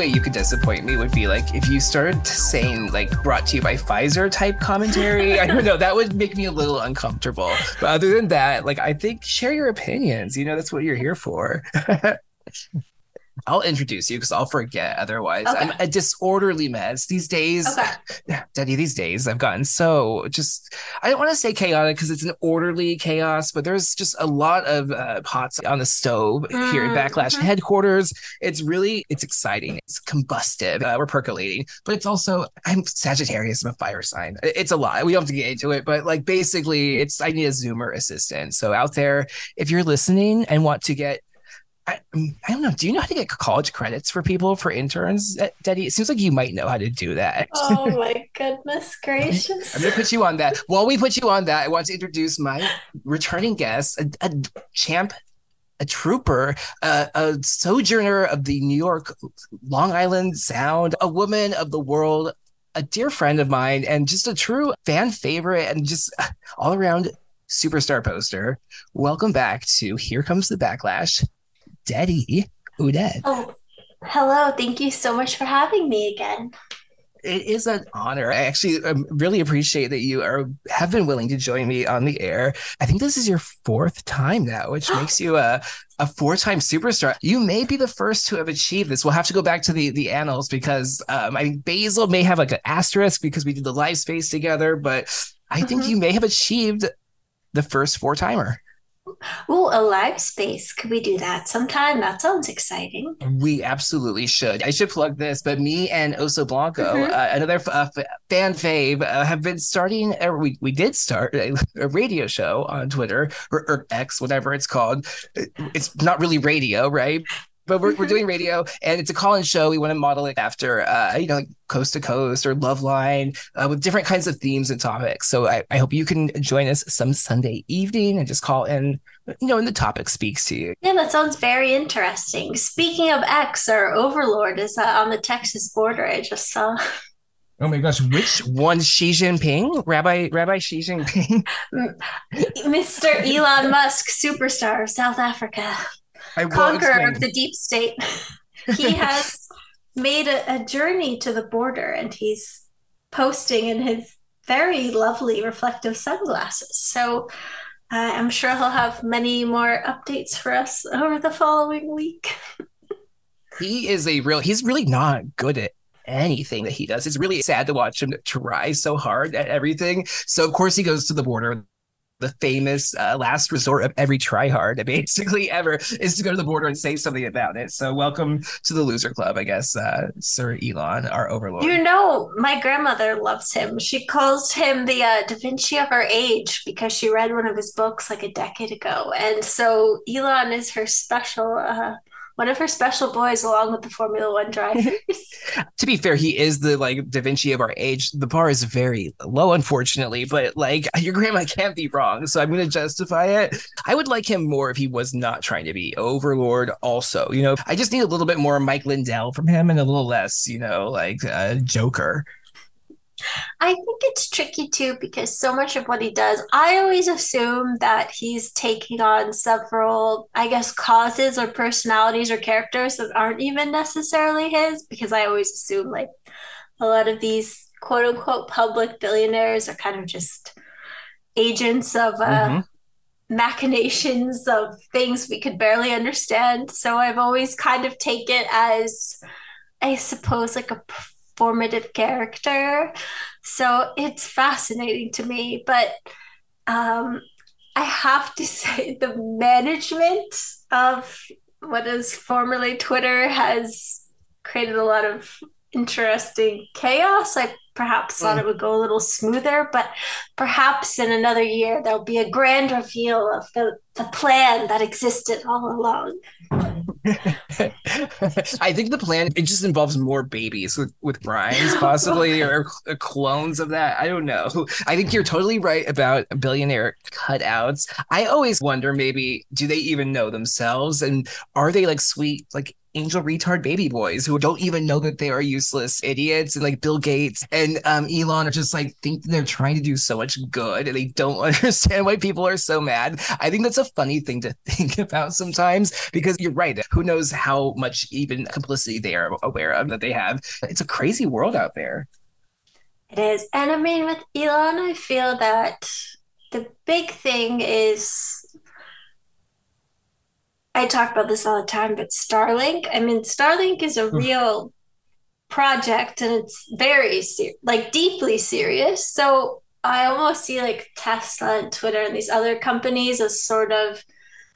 way you could disappoint me would be like if you started saying like brought to you by Pfizer type commentary. I don't know. That would make me a little uncomfortable. But other than that, like I think share your opinions. You know, that's what you're here for. I'll introduce you because I'll forget otherwise. Okay. I'm a disorderly mess these days. Okay. Detty, these days I've gotten so just, I don't want to say chaotic because it's an orderly chaos, but there's just a lot of uh, pots on the stove mm, here at Backlash mm-hmm. headquarters. It's really, it's exciting. It's combustive. Uh, we're percolating, but it's also, I'm Sagittarius. I'm a fire sign. It's a lot. We don't have to get into it, but like basically it's, I need a Zoomer assistant. So out there, if you're listening and want to get I, I, don't know. Do you know how to get college credits for people for interns, uh, Detty? It seems like you might know how to do that. Oh my goodness gracious! I'm gonna put you on that. While we put you on that, I want to introduce my returning guest, a, a champ, a trooper, uh, a sojourner of the New York, Long Island Sound, a woman of the world, a dear friend of mine, and just a true fan favorite, and just all around superstar poster. Welcome back to Here Comes the Backlash Detty Odette. Oh, hello. Thank you so much for having me again. It is an honor. I actually um, really appreciate that you are have been willing to join me on the air. I think this is your fourth time now, which makes you a a four-time superstar. You may be the first to have achieved this. We'll have to go back to the the annals because um, I mean Basil may have like an asterisk because we did the live space together, but I think mm-hmm. you may have achieved the first four-timer. Oh, a live space. Could we do that sometime? That sounds exciting. We absolutely should. I should plug this, but me and Oso Blanco, mm-hmm. uh, another uh, fan fave, uh, have been starting, or we, we did start a, a radio show on Twitter or, or X, whatever it's called. It's not really radio, right? But we're, we're doing radio and it's a call-in show. We want to model it after, uh, you know, like Coast to Coast or Loveline uh, with different kinds of themes and topics. So I, I hope you can join us some Sunday evening and just call in, you know, and the topic speaks to you. Yeah, that sounds very interesting. Speaking of X, our overlord is uh, on the Texas border. I just saw. Oh my gosh, which one? Xi Jinping, Rabbi Rabbi Xi Jinping, Mr. Elon Musk, superstar of South Africa. I conqueror of the deep state. he has made a, a journey to the border and he's posting in his very lovely reflective sunglasses. So uh, I'm sure he'll have many more updates for us over the following week. he is a real, he's really not good at anything that he does. It's really sad to watch him try so hard at everything. So, of course, he goes to the border the famous uh, last resort of every tryhard basically ever is to go to the border and say something about it. So welcome to the loser club, I guess, uh, Sir Elon, our overlord. You know, my grandmother loves him. She calls him the uh, Da Vinci of our age because she read one of his books like a decade ago, and so Elon is her special uh, one of her special boys along with the Formula One drivers. to be fair, he is the like Da Vinci of our age. The bar is very low, unfortunately, but like your grandma can't be wrong. So I'm going to justify it. I would like him more if he was not trying to be Overlord, also. You know, I just need a little bit more Mike Lindell from him and a little less, you know, like uh, Joker. I think it's tricky too because so much of what he does, I always assume that he's taking on several, I guess, causes or personalities or characters that aren't even necessarily his because I always assume like a lot of these quote unquote public billionaires are kind of just agents of uh, mm-hmm. machinations of things we could barely understand. So I've always kind of taken it as, I suppose, like a formative character. So it's fascinating to me. But um, I have to say, the management of what is formerly Twitter has created a lot of interesting chaos. I perhaps thought mm. it would go a little smoother, but perhaps in another year there'll be a grand reveal of the, the plan that existed all along. I think the plan it just involves more babies with with Grimes possibly or clones of that. I don't know. I think you're totally right about billionaire cutouts. I always wonder maybe do they even know themselves and are they like sweet like angel retard baby boys who don't even know that they are useless idiots and like bill gates and um, elon are just like think they're trying to do so much good and they don't understand why people are so mad. I think that's a funny thing to think about sometimes because you're right. Who knows how much even complicity they are aware of that they have. It's a crazy world out there. It is. And i mean with elon i feel that the big thing is I talk about this all the time, but Starlink, I mean, Starlink is a real project and it's very ser- like deeply serious. So I almost see like Tesla and Twitter and these other companies as sort of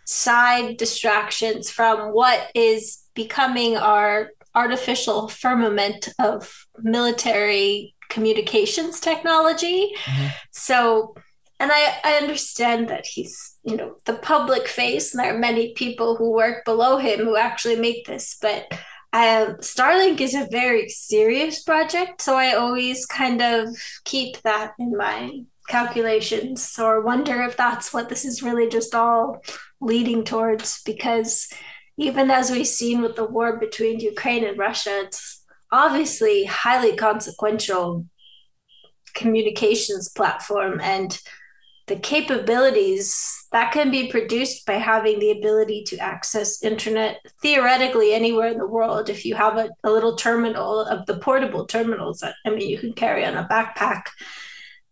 side distractions from what is becoming our artificial firmament of military communications technology. Mm-hmm. So and I, I understand that he's you know the public face and there are many people who work below him who actually make this but um, starlink is a very serious project so i always kind of keep that in my calculations or wonder if that's what this is really just all leading towards because even as we've seen with the war between ukraine and russia it's obviously highly consequential communications platform and the capabilities that can be produced by having the ability to access internet theoretically anywhere in the world if you have a, a little terminal of the portable terminals that i mean you can carry on a backpack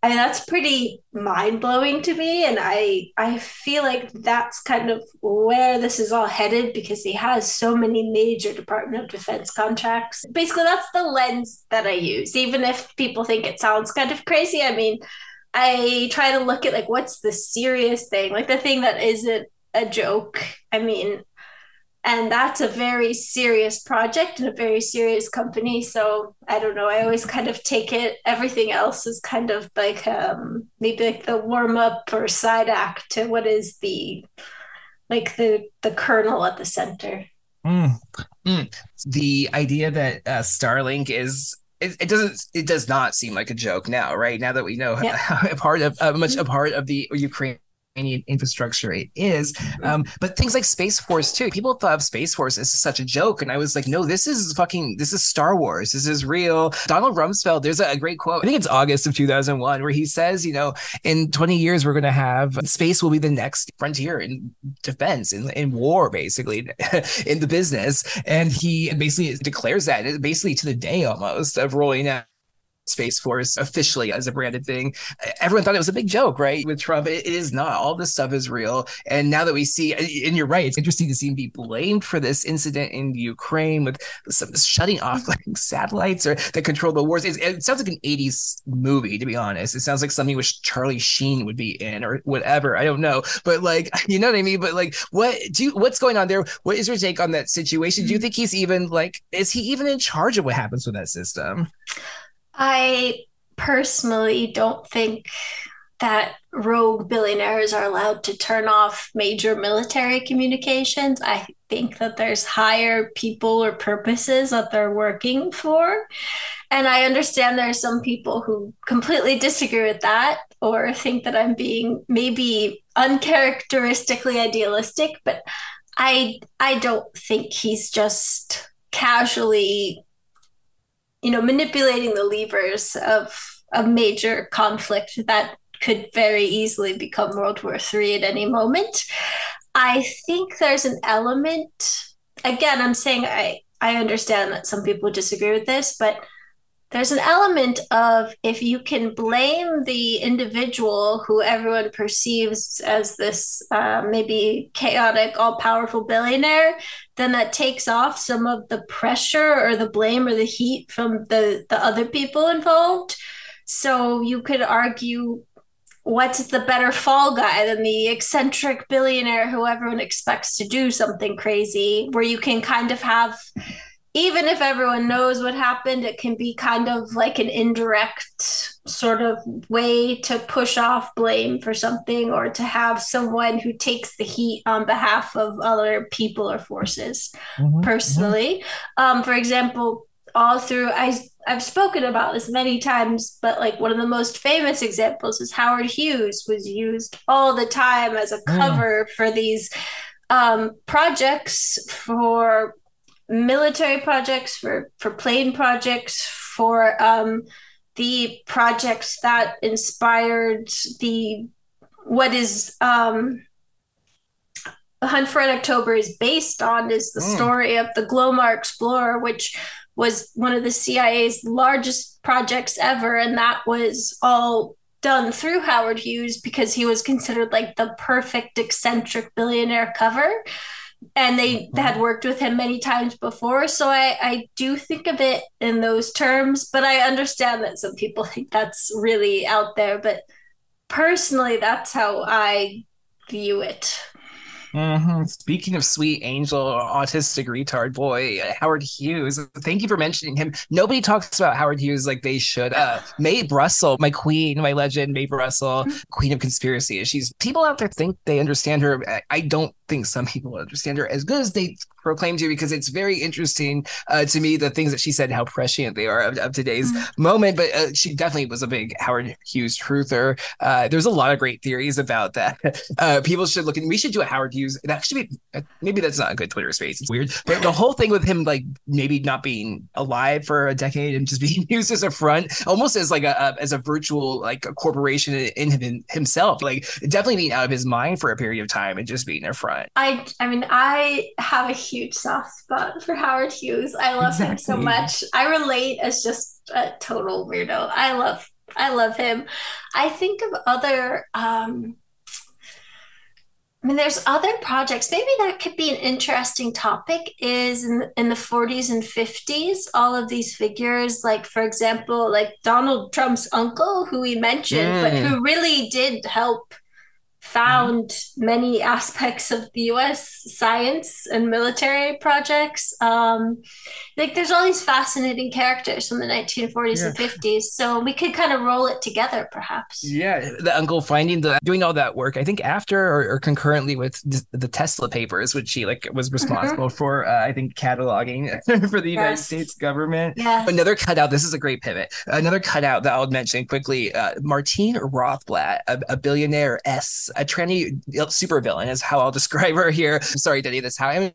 mean, that's pretty mind blowing to me, and I I feel like that's kind of where this is all headed because he has so many major Department of Defense contracts. Basically, that's the lens that I use, even if people think it sounds kind of crazy. I mean, I try to look at like what's the serious thing, like the thing that isn't a joke. I mean, and that's a very serious project and a very serious company. So I don't know. I always kind of take it. Everything else is kind of like um, maybe like the warm up or side act to what is the like the the kernel at the center. Mm. Mm. The idea that uh, Starlink is it, it, doesn't it does not seem like a joke now right now that we know yeah. a part of uh, much a part of the ukraine infrastructure it is. Mm-hmm. Um, but things like Space Force too. People thought of Space Force as such a joke, and I was like, no, this is fucking, this is Star Wars. This is real. Donald Rumsfeld. There's a, a great quote. I think it's August of 2001 where he says, you know, in 20 years we're going to have space will be the next frontier in defense in, in war, basically in the business, and he basically declares that basically to the day almost of rolling out Space Force officially as a branded thing. Everyone thought it was a big joke, right? With Trump, it, is not. All this stuff is real. And now that we see, and you're right, it's interesting to see him be blamed for this incident in Ukraine with some shutting off like satellites or that control the wars. It, it sounds like an 80s movie, to be honest. It sounds like something which Charlie Sheen would be in or whatever. I don't know. But like, you know what I mean? But like, what do you, what's going on there? What is your take on that situation? Do you mm-hmm. think he's even like, is he even in charge of what happens with that system? I personally don't think that rogue billionaires are allowed to turn off major military communications. I think that there's higher people or purposes that they're working for. And I understand there are some people who completely disagree with that or think that I'm being maybe uncharacteristically idealistic, but I I don't think he's just casually you know, manipulating the levers of a major conflict that could very easily become World War III at any moment. I think there's an element, again, I'm saying I, I understand that some people disagree with this, but there's an element of if you can blame the individual who everyone perceives as this uh, maybe chaotic, all powerful billionaire, then that takes off some of the pressure or the blame or the heat from the, the other people involved. So you could argue what's the better fall guy than the eccentric billionaire who everyone expects to do something crazy, where you can kind of have even if everyone knows what happened, it can be kind of like an indirect sort of way to push off blame for something or to have someone who takes the heat on behalf of other people or forces. Mm-hmm, Personally, mm-hmm. Um, for example, all through I I've spoken about this many times, but like one of the most famous examples is Howard Hughes was used all the time as a mm. cover mm. for these um, projects for military projects, for for plane projects, for um, the projects that inspired the what is um, Hunt for Red October is based on is the mm. story of the Glomar Explorer, which was one of the CIA's largest projects ever, and that was all done through Howard Hughes because he was considered like the perfect eccentric billionaire cover. And they mm-hmm. had worked with him many times before. So I, I do think of it in those terms, but I understand that some people think that's really out there. But personally, that's how I view it. Mm-hmm. Speaking of sweet angel, autistic retard boy, Howard Hughes. Thank you for mentioning him. Nobody talks about Howard Hughes like they should. Uh, Mae Brussell, my queen, my legend, Mae Brussell, queen of conspiracy. She's people out there think they understand her. I don't think some people understand her as good as they proclaim to because it's very interesting uh, to me the things that she said how prescient they are of, of today's mm-hmm. moment. But uh, she definitely was a big howard hughes truther. Uh, there's a lot of great theories about that. Uh, people should look and we should do a howard hughes. That should be uh, maybe that's not a good twitter space. It's weird. But the whole thing with him like maybe not being alive for a decade and just being used as a front almost as like a, a as a virtual like a corporation in him, himself like definitely being out of his mind for a period of time and just being a front. I I mean I have a huge soft spot for Howard Hughes. I love exactly. him so much. I relate as just a total weirdo. I love I love him. I think of other um I mean, there's other projects. Maybe that could be an interesting topic. Is in, in the 40s and 50s, all of these figures, like for example, like Donald Trump's uncle, who we mentioned, mm. but who really did help found mm-hmm. many aspects of the US science and military projects. Um, like there's all these fascinating characters from the 1940s yeah. and 50s. So we could kind of roll it together perhaps. Yeah, the uncle finding the doing all that work, I think after or, or concurrently with the Tesla papers, which he like was mm-hmm. responsible mm-hmm. for, uh, I think cataloging for the United yes. States government. Yeah. Another cutout, this is a great pivot. Another cutout that I'll mention quickly, uh, Martine Rothblatt, a, a billionaire S a tranny supervillain is how I'll describe her here. sorry, Denny, that's how I'm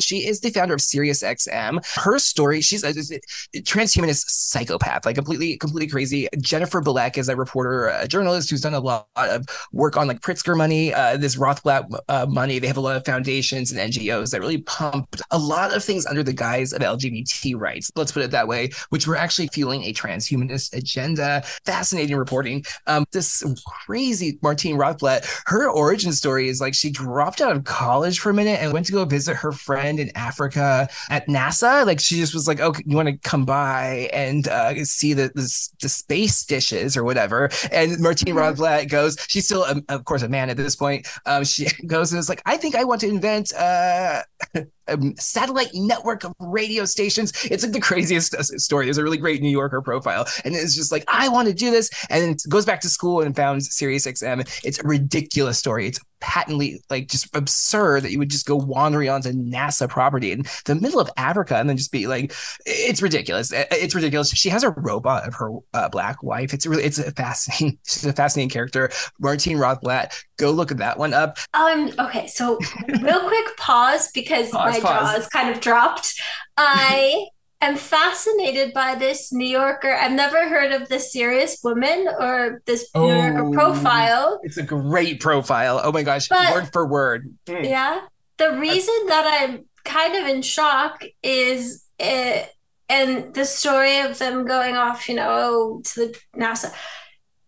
she is the founder of SiriusXM. Her story, she's a, a transhumanist psychopath, like completely, completely crazy. Jennifer Bilek is a reporter, a journalist who's done a lot of work on like Pritzker money, uh, this Rothblatt uh, money. They have a lot of foundations and NGOs that really pumped a lot of things under the guise of LGBT rights. Let's put it that way, which were actually fueling a transhumanist agenda. Fascinating reporting. Um, this crazy Martine Rothblatt, her origin story is like she dropped out of college for a minute and went to go visit her friend friend in Africa at NASA. Like she just was like, "Oh, you want to come by and uh, see the, the, the space dishes or whatever?" And Martine mm-hmm. Rothblatt goes. She's still, um, of course, a man at this point. Um, she goes and is like, "I think I want to invent." Uh, a satellite network of radio stations. It's like the craziest story. There's a really great New Yorker profile, and it's just like I want to do this, and then goes back to school and founds SiriusXM. It's a ridiculous story. It's patently like just absurd that you would just go wandering onto NASA property in the middle of Africa and then just be like, it's ridiculous. It's ridiculous. She has a robot of her uh, black wife. It's really, it's a fascinating, she's a fascinating character. Martine Rothblatt. Go look at that one up. Um. Okay. So real quick pause because pause, my pause. jaw is kind of dropped. I am fascinated by this New Yorker. I've never heard of this serious woman or this New oh, Yorker profile. It's a great profile. Oh my gosh, but, word for word. Mm. Yeah. The reason that I'm kind of in shock is it, and the story of them going off, you know, to the NASA.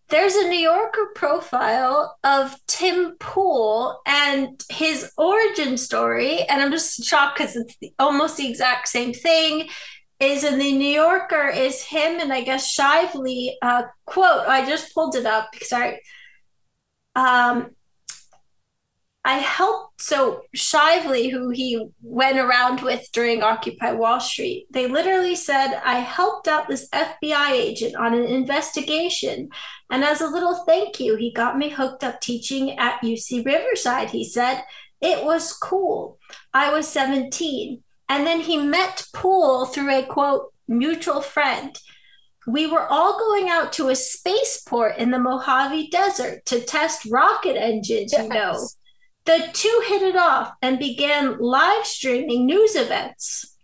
There's a New Yorker profile of Tim Pool and his origin story, and I'm just shocked because it's the, almost the exact same thing is in the New Yorker is him and I guess Shively uh, quote. I just pulled it up because I um I helped so Shively, who he went around with during Occupy Wall Street, they literally said, I helped out this FBI agent on an investigation. And as a little thank you, he got me hooked up teaching at UC Riverside. He said, It was cool. I was 17. And then he met Pool through a quote, mutual friend. We were all going out to a spaceport in the Mojave Desert to test rocket engines, yes. you know. The two hit it off and began live streaming news events.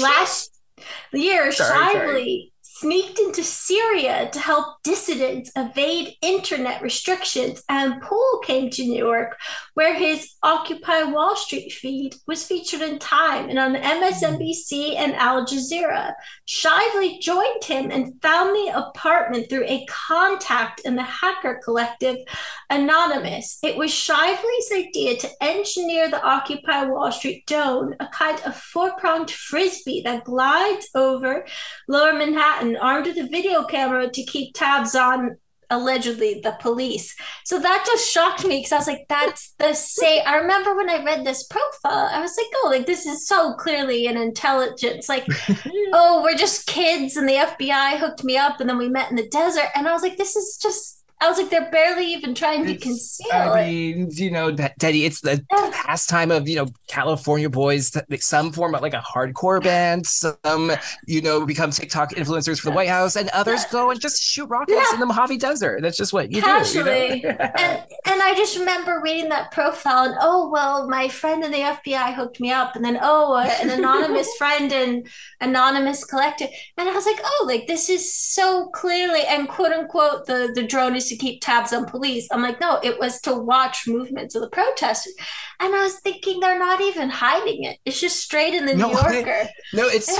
Last year, Sorry, Shively sorry. Sneaked into Syria to help dissidents evade internet restrictions, and Pool came to New York, where his Occupy Wall Street feed was featured in Time and on MSNBC and Al Jazeera. Shively joined him and found the apartment through a contact in the hacker collective Anonymous. It was Shively's idea to engineer the Occupy Wall Street dome, a kind of four pronged frisbee that glides over lower Manhattan, armed with a video camera to keep tabs on allegedly the police. So that just shocked me because I was like, that's the same. I remember when I read this profile, I was like, oh, like this is so clearly an intelligence. Like, oh, we're just kids and the FBI hooked me up and then we met in the desert. And I was like, this is just. I was like, they're barely even trying to It's- conceal I it. mean, you know, Detty, it's the Yeah. pastime of, you know, California boys, some form of like a hardcore band, some, you know, become TikTok influencers for the White House, and others go and just shoot rockets Yeah. in the Mojave Desert. That's just what you Casually. do. You know? and and I just remember reading that profile and oh well my friend in the FBI hooked me up and then oh uh, an anonymous friend and anonymous collector and I was like oh like this is so clearly and quote unquote the the drone is to keep tabs on police I'm like no it was to watch movements of the protesters and I was thinking they're not even hiding it it's just straight in the No, New Yorker No, it's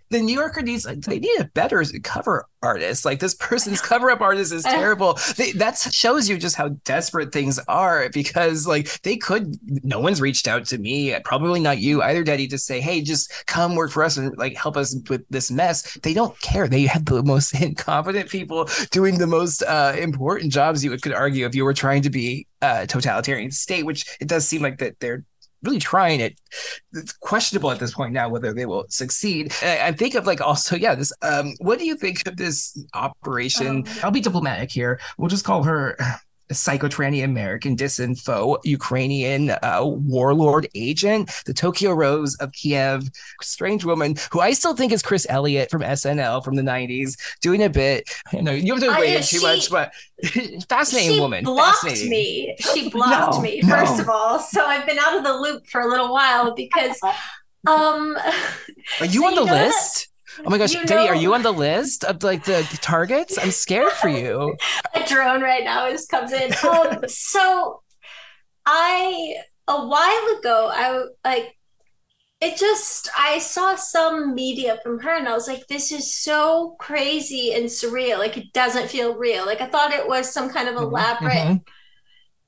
the New Yorker needs they need a better cover artist. Like this person's cover up artist is terrible. They, that shows you just how desperate things are because like they could. No one's reached out to me, probably not you either, Detty, to say, hey, just come work for us and like help us with this mess. They don't care. They have the most incompetent people doing the most uh, important jobs. You could argue if you were trying to be a totalitarian state, which it does seem like that they're really trying it it's questionable at this point now whether they will succeed. I, think of like also, yeah, this um what do you think of this operation? Um, I'll be diplomatic here. We'll just call her a psychotranny American disinfo Ukrainian uh, warlord agent, the Tokyo Rose of Kiev, strange woman who I still think is Chris Elliott from SNL from the 90s, doing a bit. You know, you have to in too much, but fascinating she woman. blocked fascinating. me. She blocked No, me no. first of all, so I've been out of the loop for a little while because, um, Are you So on the you know list? Oh my gosh, you Detty, are you on the list of like the targets? I'm scared for you. a drone right now just comes in. Um, so I a while ago, I like it. Just I saw some media from her, and I was like, "This is so crazy and surreal. Like it doesn't feel real. Like I thought it was some kind of elaborate." Mhm.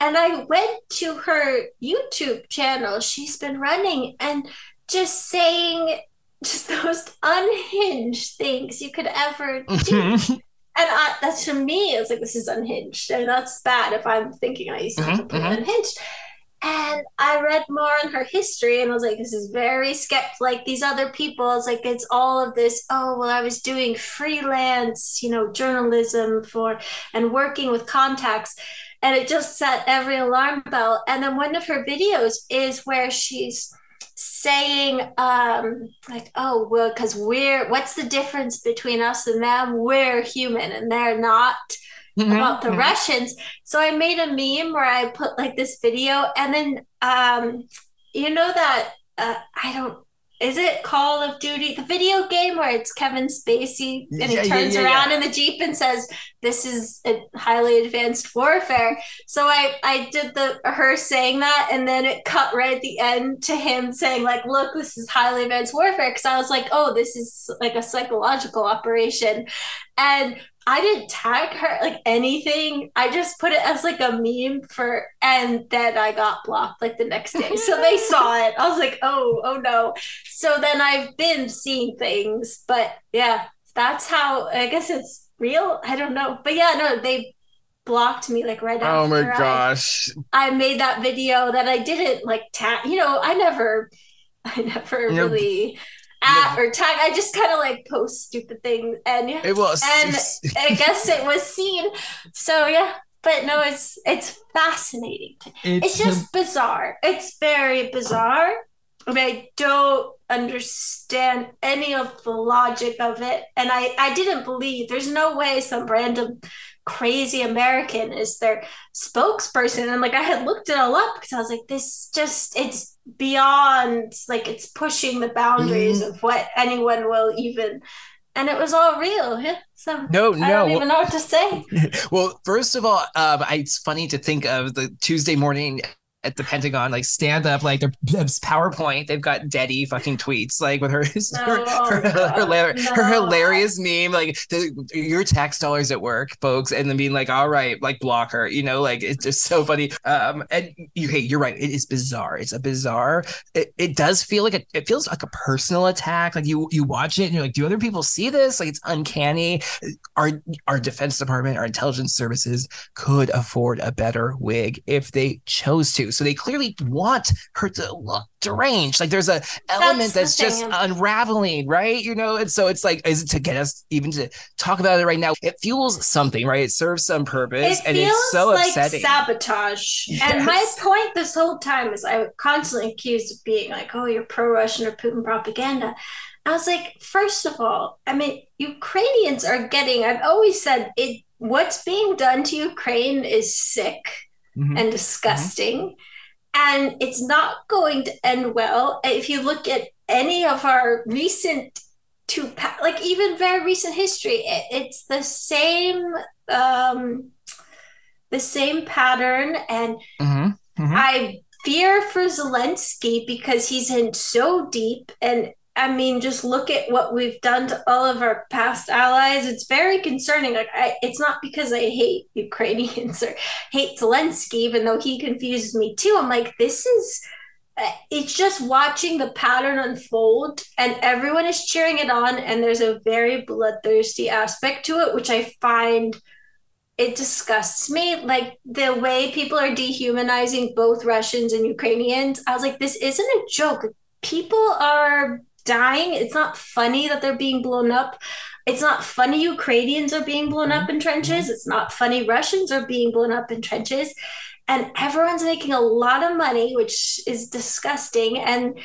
And I went to her YouTube channel. She's been running and just saying just the most unhinged things you could ever do. Mhm. And I, that's to me, it's like this is unhinged, and that's bad if I'm thinking I used to be Mhm, completely mhm. unhinged. And I read more on her history, and I was like, this is very skeptical. Like these other people, it's like it's all of this. Oh well, I was doing freelance, you know, journalism for and working with contacts, and it just set every alarm bell. And then one of her videos is where she's saying um like oh well because we're what's the difference between us and them we're human and they're not about the Mhm. russians so i made a meme where i put like this video and then um you know that uh, i don't is it call of duty the video game where it's kevin spacey and he Yeah, turns yeah, around yeah. in the jeep and says this is a highly advanced warfare so I I did the her saying that, and then it cut right at the end to him saying like, "Look, this is highly advanced warfare." Because I was like, "Oh, this is like a psychological operation," and I didn't tag her like anything. I just put it as like a meme for, and then I got blocked like the next day. So they saw it. I was like, "Oh, oh no." So then I've been seeing things, but yeah, that's how I guess it's real. I don't know, but yeah, no, they blocked me like right after. Oh my after I- gosh. I made that video that I didn't like tag. You know, I never, I never No. really at or tag. I just kind of like post stupid things, and yeah, It was and I guess it was seen. So yeah, but no, it's it's fascinating. It's just bizarre. It's very bizarre. I mean, I don't understand any of the logic of it, and I I didn't believe. There's no way some random crazy American is their spokesperson. And like I had looked it all up because I was like, this just it's beyond like it's pushing the boundaries mm. of what anyone will even and it was all real. Yeah. So no, no, I don't even know what to say. well, first of all, um, it's funny to think of the Tuesday morning at the Pentagon, like stand up, like their PowerPoint. They've got Detty fucking tweets, like with her her, oh, her, her, her, no. her, hilarious meme, like the, your tax dollars at work, folks, and then being like, all right, like block her, you know, like it's just so funny. Um, and you, hey, you're right, it is bizarre. It's a bizarre. It, it does feel like a, it feels like a personal attack. Like you you watch it and you're like, do other people see this? Like it's uncanny. Our our Defense Department, our intelligence services could afford a better wig if they chose to. So they clearly want her to look deranged. Like there's a element that's, that's just unraveling, right? You know, and so it's like, is it to get us even to talk about it right now? It fuels something, right? It serves some purpose, it and it's so like upsetting. Sabotage. Yes. And my point this whole time is I was constantly accused of being like, oh, you're pro-Russian or Putin propaganda. I was like, first of all, I mean, Ukrainians are getting. I've always said it. What's being done to Ukraine is sick mm-hmm. and disgusting. Mm-hmm. And it's not going to end well. If you look at any of our recent two, like even very recent history, it, it's the same, um, the same pattern. And mm-hmm. mm-hmm. I fear for Zelensky because he's in so deep and I mean, just look at what we've done to all of our past allies. It's very concerning. Like, I, it's not because I hate Ukrainians or hate Zelensky, even though he confuses me too. I'm like, this is. Uh, it's just watching the pattern unfold, and everyone is cheering it on. And there's a very bloodthirsty aspect to it, which I find it disgusts me. Like the way people are dehumanizing both Russians and Ukrainians. I was like, this isn't a joke. People are dying. It's not funny that they're being blown up. It's not funny Ukrainians are being blown up in trenches. It's not funny Russians are being blown up in trenches. And everyone's making a lot of money, which is disgusting. And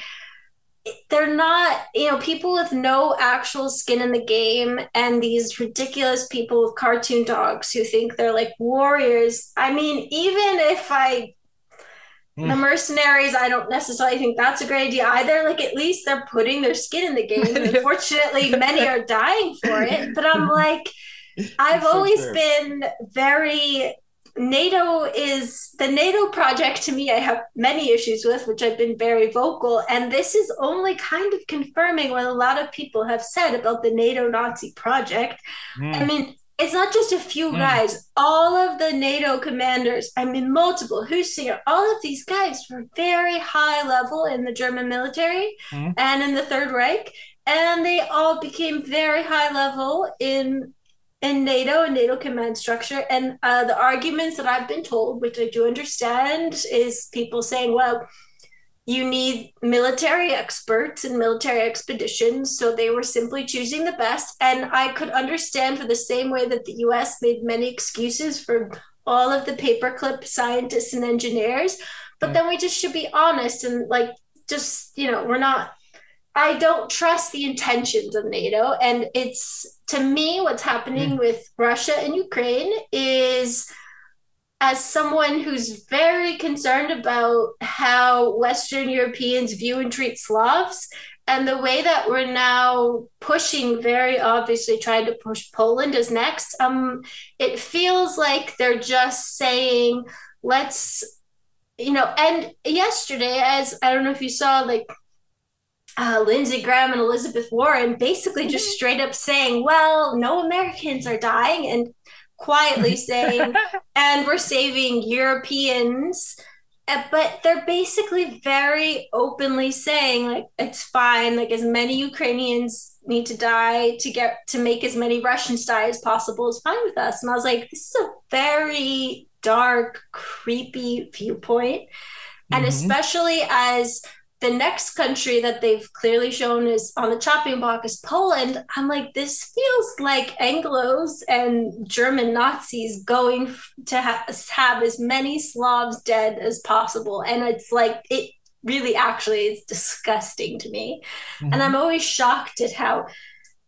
they're not, you know, people with no actual skin in the game and these ridiculous people with cartoon dogs who think they're like warriors. I mean, even if I the mm. mercenaries, I don't necessarily think that's a great idea either. Like at least they're putting their skin in the game. Unfortunately, many are dying for it. But I'm like, I've so always true. been very NATO is the NATO project to me, I have many issues with, which I've been very vocal. And this is only kind of confirming what a lot of people have said about the NATO Nazi project. Mm. I mean, it's not just a few mm. guys. All of the NATO commanders, I mean, multiple, Heusinger, all of these guys were very high level in the German military mm. and in the Third Reich. And they all became very high level in in NATO and NATO command structure. And uh, the arguments that I've been told, which I do understand, is people saying, well, you need military experts and military expeditions. So they were simply choosing the best. And I could understand for the same way that the US made many excuses for all of the paperclip scientists and engineers. But then we just should be honest and like, just, you know, we're not, I don't trust the intentions of NATO. And it's to me, what's happening mm. with Russia and Ukraine is as someone who's very concerned about how Western Europeans view and treat Slavs, and the way that we're now pushing, very obviously trying to push Poland as next, um, it feels like they're just saying, let's, you know, and yesterday, as I don't know if you saw, like, uh, Lindsey Graham and Elizabeth Warren basically just mm-hmm. straight up saying, well, no Americans are dying. And quietly saying, and we're saving Europeans. Uh, but they're basically very openly saying, like, it's fine, like, as many Ukrainians need to die to get to make as many Russians die as possible is fine with us. And I was like, this is a very dark, creepy viewpoint. Mm-hmm. And especially as the next country that they've clearly shown is on the chopping block is Poland. I'm like, this feels like Anglos and German Nazis going to ha- have as many Slavs dead as possible. And it's like, it really actually is disgusting to me. Mm-hmm. And I'm always shocked at how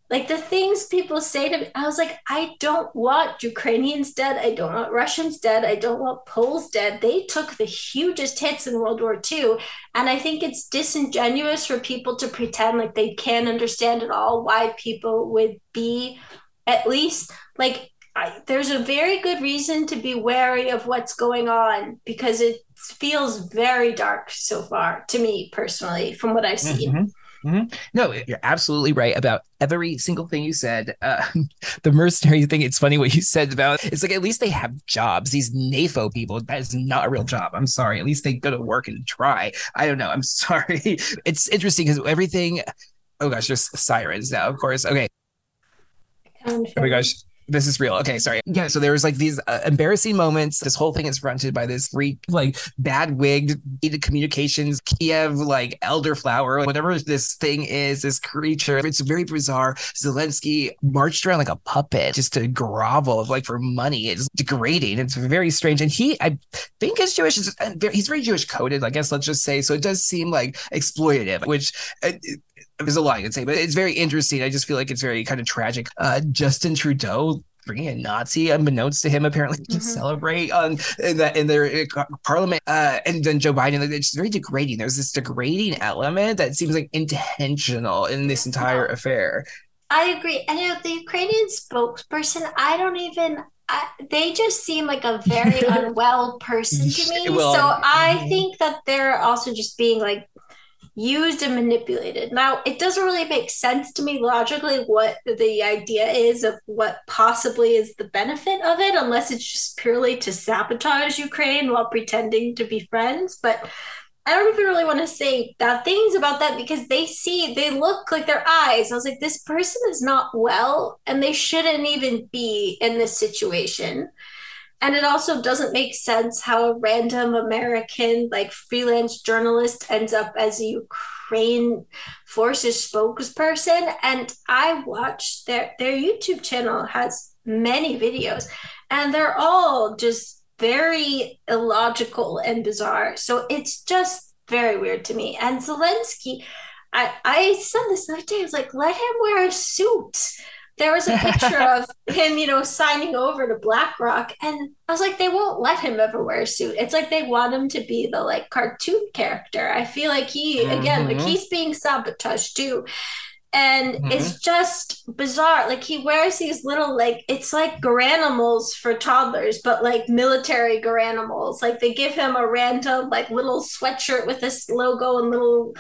like the things people say to me, I was like, I don't want Ukrainians dead. I don't want Russians dead. I don't want Poles dead. They took the hugest hits in World War II. And I think it's disingenuous for people to pretend like they can't understand at all why people would be at least like I, there's a very good reason to be wary of what's going on because it feels very dark so far to me personally from what I've seen. Mm-hmm. Mm-hmm. No, you're absolutely right about every single thing you said. Uh, the mercenary thing, it's funny what you said about it's like at least they have jobs. These NAFO people, that is not a real job. I'm sorry. At least they go to work and try. I don't know. I'm sorry. It's interesting because everything. Oh gosh, there's sirens now, of course. Okay. Oh my gosh this is real. Okay, sorry. Yeah, so there was like these uh, embarrassing moments. This whole thing is fronted by this freak, like bad wigged communications, Kiev, like elderflower, whatever this thing is, this creature. It's very bizarre. Zelensky marched around like a puppet just to grovel, like for money. It's degrading. It's very strange. And he, I think, is Jewish. He's very Jewish coded, I guess. Let's just say. So it does seem like exploitative, which. Uh, there's a lot I can say, but it's very interesting. I just feel like it's very kind of tragic. Uh, Justin Trudeau bringing a Nazi, unbeknownst to him, apparently to mm-hmm. celebrate on in that in their uh, parliament, uh, and then Joe Biden. It's very degrading. There's this degrading element that seems like intentional in this entire affair. I agree. And you know, the Ukrainian spokesperson, I don't even. I, they just seem like a very unwell person to me. Well, so I mm-hmm. think that they're also just being like used and manipulated. Now, it doesn't really make sense to me logically what the idea is of what possibly is the benefit of it, unless it's just purely to sabotage Ukraine while pretending to be friends. But I don't even really want to say bad things about that because they see, they look like their eyes. I was like, this person is not well, and they shouldn't even be in this situation. And it also doesn't make sense how a random American, like freelance journalist, ends up as a Ukraine forces spokesperson. And I watched their their YouTube channel has many videos, and they're all just very illogical and bizarre. So it's just very weird to me. And Zelensky, I I said this the other day. I was like, let him wear a suit there was a picture of him, you know, signing over to BlackRock, and I was like, they won't let him ever wear a suit. It's like they want him to be the like cartoon character. I feel like he mm-hmm. again, like mm-hmm. he's being sabotaged too. And mm-hmm. it's just bizarre. Like he wears these little like it's like garanimals for toddlers, but like military garanimals. Like they give him a random like little sweatshirt with this logo and little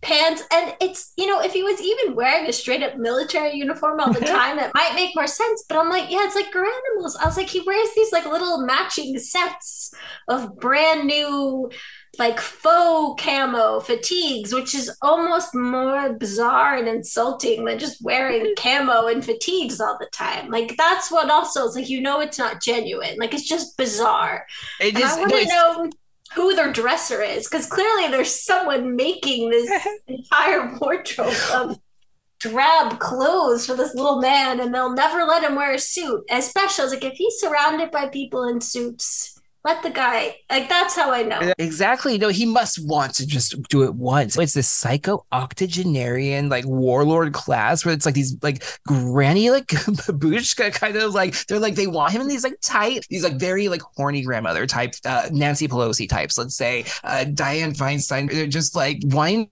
pants. And it's you know if he was even wearing a straight up military uniform all the time it might make more sense. But i'm like yeah it's like animals. I was like he wears these like little matching sets of brand new like faux camo fatigues which is almost more bizarre and insulting than just wearing camo and fatigues all the time. Like that's what also is like you know it's not genuine. Like it's just bizarre. It is, i want to know who their dresser is because clearly there's someone making this entire wardrobe of drab clothes for this little man and they'll never let him wear a suit especially like if he's surrounded by people in suits let the guy like that's how I know. Exactly. No, he must want to just do it once. It's this psycho octogenarian like warlord class where it's like these like granny like babushka kind of like they're like they want him in these like tight, these like very like horny grandmother type, uh, Nancy Pelosi types, let's say, uh, Dianne Feinstein. They're just like wanting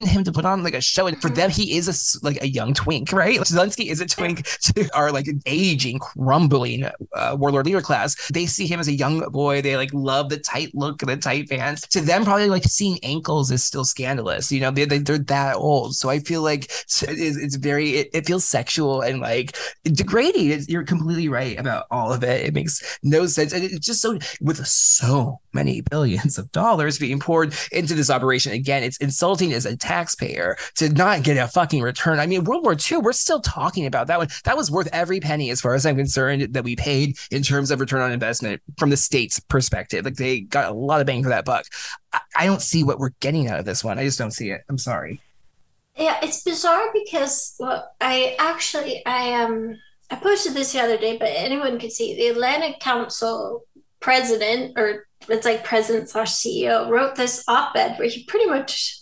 him to put on like a show and for them he is a like a young twink right? Zelensky is a twink to our like aging crumbling uh, warlord leader class. They see him as a young boy. They like love the tight look and the tight pants. To them probably like seeing ankles is still scandalous you know? They, they, they're that old. So i feel like it's, it's very it, it, feels sexual and like degrading. It's, you're completely right about all of it. It makes no sense. And it's just so with so many billions of dollars being poured into this operation again it's insulting as a taxpayer to not get a fucking return. I mean, World War II, we're still talking about that one. That was worth every penny, as far as I'm concerned, that we paid in terms of return on investment from the state's perspective. Like they got a lot of bang for that buck. I, I don't see what we're getting out of this one. I just don't see it. I'm sorry. Yeah, it's bizarre because well, I actually I um I posted this the other day, but anyone could see the Atlantic Council president or it's like president slash CEO wrote this op-ed where he pretty much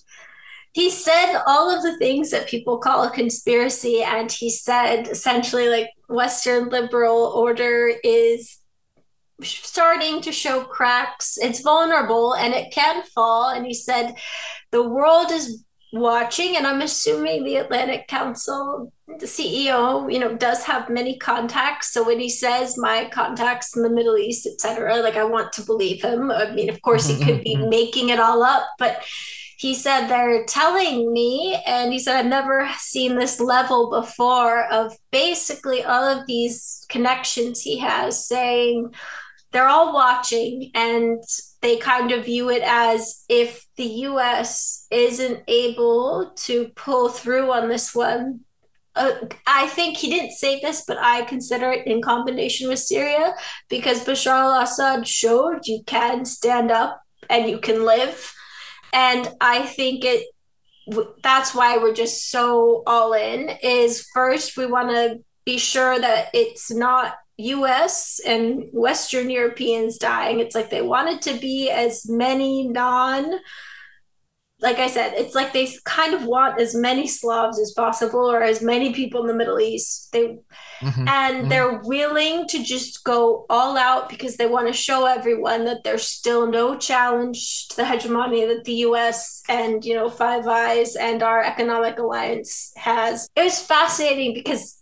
he said all of the things that people call a conspiracy and he said essentially like western liberal order is starting to show cracks. It's vulnerable and it can fall. And he said the world is watching and i'm assuming the atlantic council the ceo you know does have many contacts. So when he says my contacts in the middle east etc like i want to believe him. I mean of course he could be making it all up but he said they're telling me and he said i've never seen this level before of basically all of these connections he has saying they're all watching and they kind of view it as if the US isn't able to pull through on this one. Uh, I think he didn't say this, but I consider it in combination with Syria because Bashar al Assad showed you can stand up and you can live. And I think it that's why we're just so all in is first we want to be sure that it's not US and Western Europeans dying. It's like they wanted to be as many non, like I said, it's like they kind of want as many Slavs as possible or as many people in the Middle East. They mm-hmm. and mm-hmm. they're willing to just go all out because they want to show everyone that there's still no challenge to the hegemony that the US and you know Five Eyes and our economic alliance has. It was fascinating because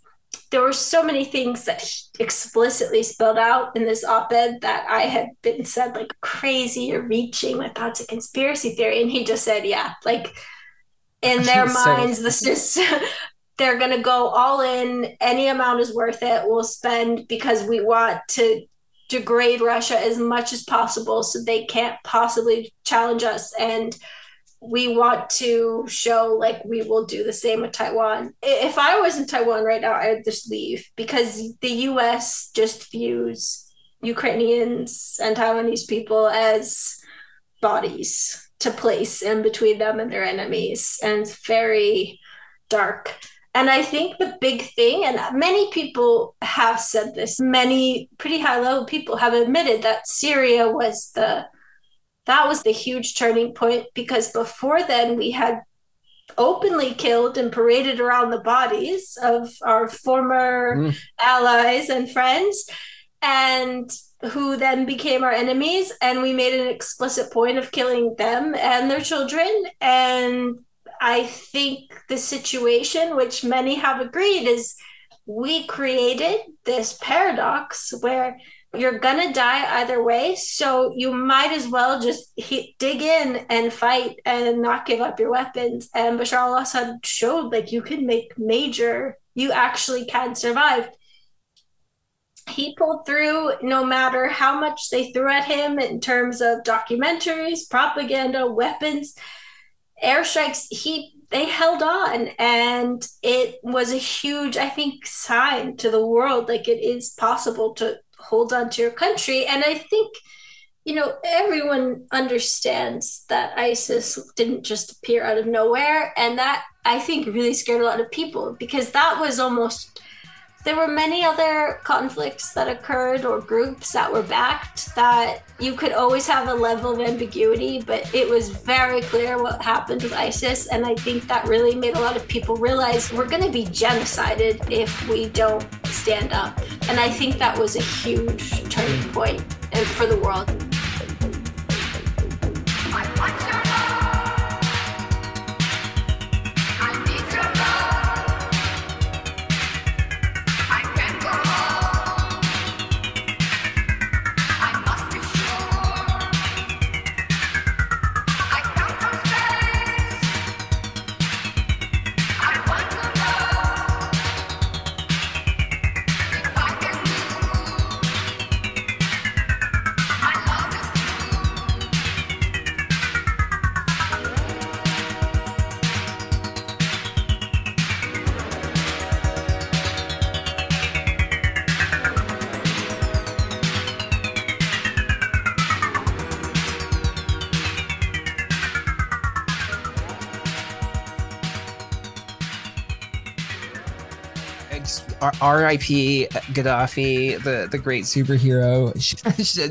there were so many things that explicitly spelled out in this op-ed that I had been said like crazy or reaching, like that's a conspiracy theory. And he just said, yeah, like in their minds, this is they're gonna go all in, any amount is worth it, we'll spend because we want to degrade Russia as much as possible so they can't possibly challenge us. And we want to show like we will do the same with Taiwan. If I was in Taiwan right now, I would just leave because the US just views Ukrainians and Taiwanese people as bodies to place in between them and their enemies and very dark. And I think the big thing, and many people have said this, many pretty high level people have admitted that Syria was the that was the huge turning point because before then we had openly killed and paraded around the bodies of our former mm. allies and friends and who then became our enemies and we made an explicit point of killing them and their children and i think the situation which many have agreed is we created this paradox where you're gonna die either way so you might as well just dig in and fight and not give up your weapons. And bashar al-assad showed like you can make major you actually can survive. He pulled through no matter how much they threw at him in terms of documentaries propaganda weapons airstrikes. He they held on and it was a huge i think sign to the world. Like it is possible to hold on to your country. And I think, you know, everyone understands that ISIS didn't just appear out of nowhere. And that I think really scared a lot of people because that was almost there were many other conflicts that occurred or groups that were backed that you could always have a level of ambiguity, but it was very clear what happened with ISIS. And I think that really made a lot of people realize we're going to be genocided if we don't stand up. And I think that was a huge turning point for the world. R.I.P. Gaddafi, the the great superhero.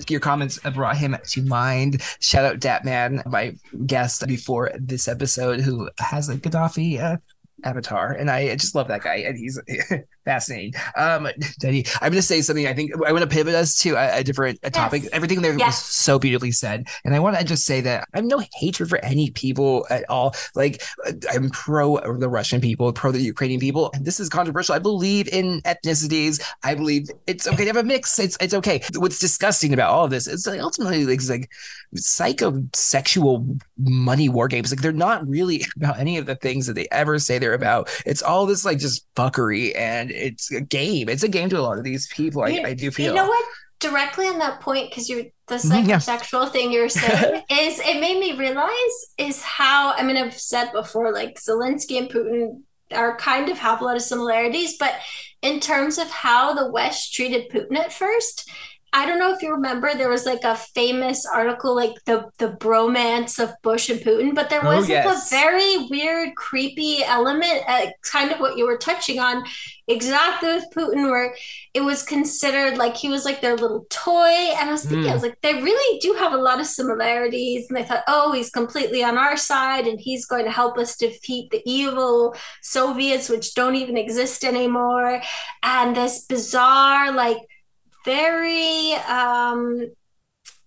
Your comments brought him to mind. Shout out Datman, my guest before this episode, who has a Gaddafi uh, avatar, and I just love that guy, and he's fascinating. Um, I'm going to say something. I think I want to pivot us to a, a different a topic. Yes. Everything there yes. was so beautifully said, and I want to just say that I have no hatred for any people at all. Like I'm pro the Russian people, pro the Ukrainian people. This is controversial. I believe in ethnicities. I believe it's okay to have a mix. It's it's okay. What's disgusting about all of this is like ultimately like, it's like psychosexual money war games. Like they're not really about any of the things that they ever say they're about. It's all this like just fuckery and it's a game. It's a game to a lot of these people. I, I do feel. You know what? Directly on that point, because you're the mm-hmm, psychosexual yeah. thing you're saying is it made me realize is how I mean I've said before like Zelensky and Putin are kind of have a lot of similarities, but in terms of how the West treated Putin at first, I don't know if you remember, there was like a famous article, like the the bromance of Bush and Putin, but there oh, was oh, yes. like a very weird, creepy element, uh, kind of what you were touching on, exactly with Putin, where it was considered like he was like their little toy. And I was thinking, mm. I was like, they really do have a lot of similarities. And they thought, oh, he's completely on our side, and he's going to help us defeat the evil Soviets, which don't even exist anymore. And this bizarre, like very um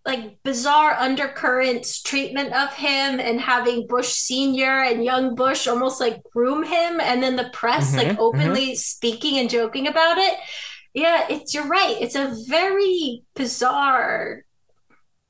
like bizarre undercurrents treatment of him and having Bush senior and young Bush almost like groom him and then the press mm-hmm, like openly mm-hmm. speaking and joking about it. Yeah, it's you're right. It's a very bizarre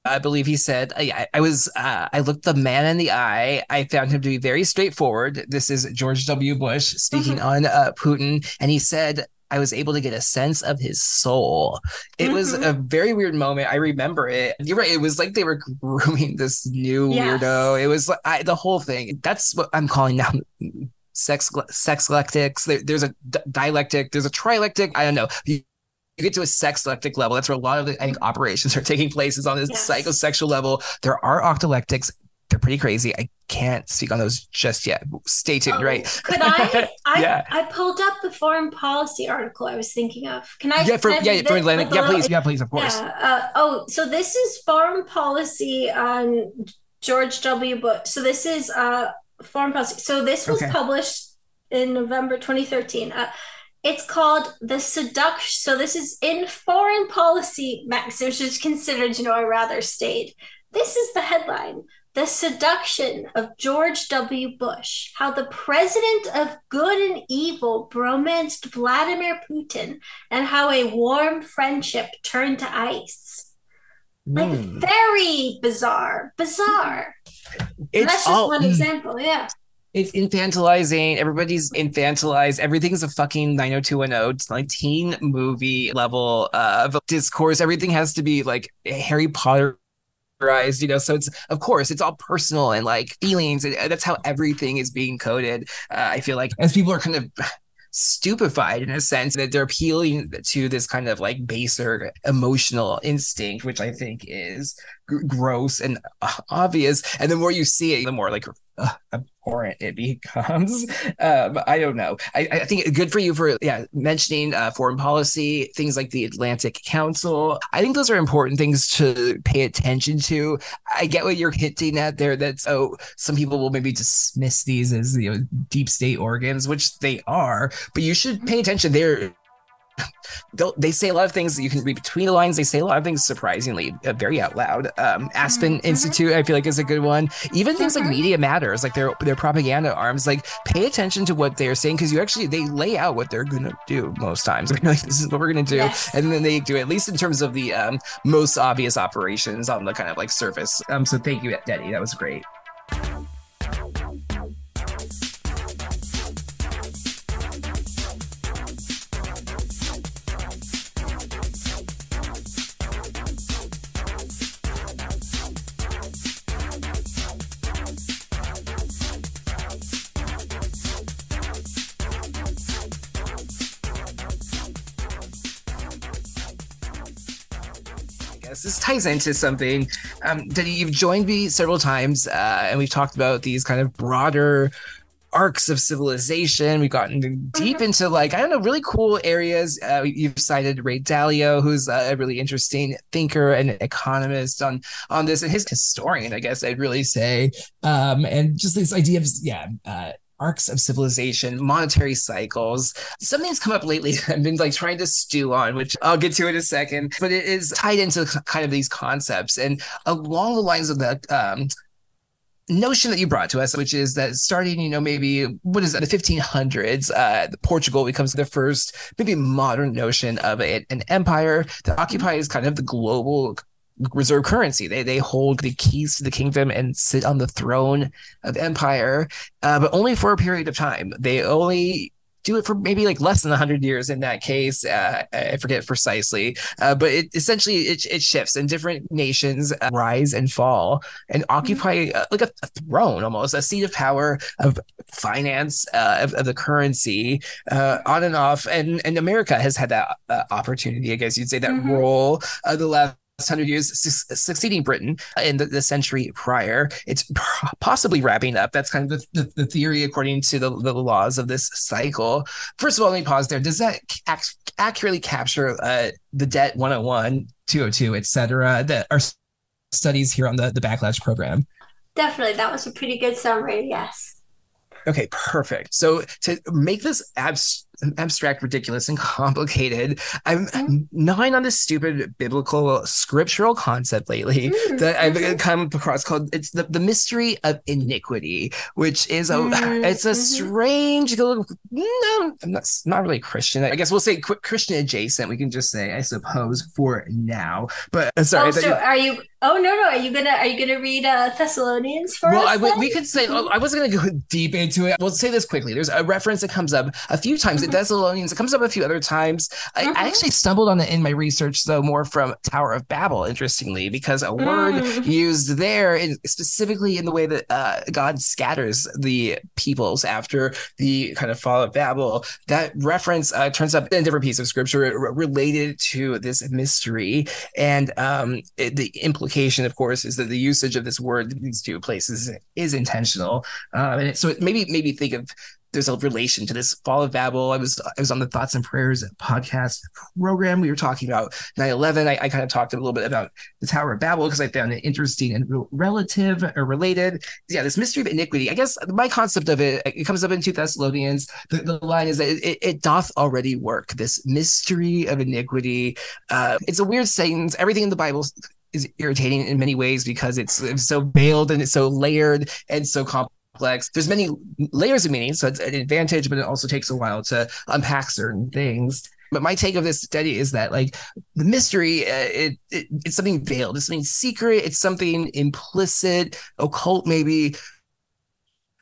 I believe he said, I, I was, uh, I looked the man in the eye. I found him to be very straightforward. This is George W. Bush speaking mm-hmm. on uh, Putin. And he said, I was able to get a sense of his soul. It mm-hmm. was a very weird moment. I remember it. You're right. It was like they were grooming this new yes. weirdo. It was I, the whole thing. That's what I'm calling now sex sexlectics. There, there's a dialectic. There's a trilectic. I don't know. You, you get to a sexlectic level. That's where a lot of the I think operations are taking place is on this yes. psychosexual level. There are octalectics they're pretty crazy. I can't speak on those just yet. Stay tuned, oh, right? Could I? I yeah. I pulled up the foreign policy article I was thinking of. Can I? Yeah, for, yeah, for Atlantic. Yeah, please. Yeah, please. Of course. Yeah, uh, oh, so this is foreign policy on George W. Bush. So this is uh foreign policy. So this was okay. published in November 2013. Uh, it's called the seduction. So this is in foreign policy magazine, which is considered, you know, a rather staid. This is the headline the Seduction of George W. Bush, how the president of good and evil bromanced Vladimir Putin, and how a warm friendship turned to ice. Like, mm. very bizarre. Bizarre. It's that's just all, one example, yeah. It's infantilizing. Everybody's infantilized. Everything's a fucking 90210. It's like teen movie level of discourse. Everything has to be like Harry Potter you know so it's of course it's all personal and like feelings and that's how everything is being coded. Uh, i feel like as people are kind of stupefied in a sense that they're appealing to this kind of like baser emotional instinct which i think is g- gross and uh, obvious. And the more you see it the more like uh, abhorrent it becomes. Um, I don't know. I, I, think good for you for yeah mentioning uh, foreign policy things like the Atlantic Council. I think those are important things to pay attention to. I get what you're hinting at there. That oh, some people will maybe dismiss these as you know deep state organs, which they are, but you should pay attention. They're they say a lot of things that you can read between the lines. They say a lot of things surprisingly uh, very out loud. Um, Aspen mm-hmm. Institute, I feel like, is a good one. Even things mm-hmm. like Media Matters, like their their propaganda arms, like pay attention to what they're saying because you actually they lay out what they're gonna do most times. like this is what we're gonna do, yes. and then they do it, at least in terms of the um, most obvious operations on the kind of like surface. Um, so thank you, Detty. That was great. Ties into something um, that you've joined me several times, uh, and we've talked about these kind of broader arcs of civilization. We've gotten deep mm-hmm. into like I don't know, really cool areas. Uh, you've cited Ray Dalio, who's a really interesting thinker and economist on on this, and his historian, I guess I'd really say. Um, and just this idea of yeah. Uh, arcs of civilization, monetary cycles. Something's come up lately I've been like trying to stew on, which I'll get to in a second, but it is tied into kind of these concepts and along the lines of the um, notion that you brought to us, which is that starting, you know, maybe what is the 1500s, uh, Portugal becomes the first, maybe modern notion of a, an empire that occupies kind of the global reserve currency. They they hold the keys to the kingdom and sit on the throne of empire, uh, but only for a period of time. They only do it for maybe like less than 100 years in that case uh, i forget precisely uh, but it essentially it, it shifts and different nations uh, rise and fall and mm-hmm. occupy uh, like a, a, throne almost a seat of power of finance uh, of, of, the currency uh, on and off and and america has had that opportunity i guess you'd say that mm-hmm. role the last hundred years su- succeeding Britain in the, the, century prior. It's possibly wrapping up. That's kind of the, the, the theory according to the, the, laws of this cycle. First of all, let me pause there. Does that ac- accurately capture uh, the debt 101, 202, et cetera, that are studies here on the, the Backlash program? Definitely. That was a pretty good summary. Yes. Okay, perfect. So to make this abs- abstract, ridiculous, and complicated. I'm mm-hmm. nine on this stupid biblical scriptural concept lately mm-hmm. that I've mm-hmm. come across called it's the, the mystery of iniquity, which is a mm-hmm. it's a mm-hmm. strange little no, I'm not not really Christian. I guess we'll say Christian adjacent. We can just say, I suppose, for now. But uh, sorry. Oh, so you, are you? Oh no, no. Are you gonna Are you gonna read uh, Thessalonians for well, us? Well, we could say. I wasn't gonna go deep into it. We'll say this quickly. There's a reference that comes up a few times mm-hmm. Thessalonians. It comes up a few other times. I, mm-hmm. I, actually stumbled on it in my research, though, more from Tower of Babel, interestingly, because a word mm. used there, in, specifically in the way that uh, God scatters the peoples after the kind of fall of Babel, that reference uh, turns up in a different piece of scripture related to this mystery. And um, it, the implication, of course, is that the usage of this word in these two places is intentional. Um, and so it maybe maybe think of there's a relation to this fall of Babel. I was I was on the Thoughts and Prayers podcast program. We were talking about 9/11. I, I kind of talked a little bit about the Tower of Babel because I found it interesting and relative or related. Yeah, this mystery of iniquity. I guess my concept of it it comes up in two Thessalonians. The, the line is that it, it, doth already work. This mystery of iniquity. Uh, it's a weird sentence. Everything in the Bible is irritating in many ways because it's, it's so veiled and it's so layered and so complex. There's many layers of meaning, so it's an advantage, but it also takes a while to unpack certain things. But my take of this study is that like the mystery, uh, it, it, it's something veiled, it's something secret, it's something implicit, occult maybe,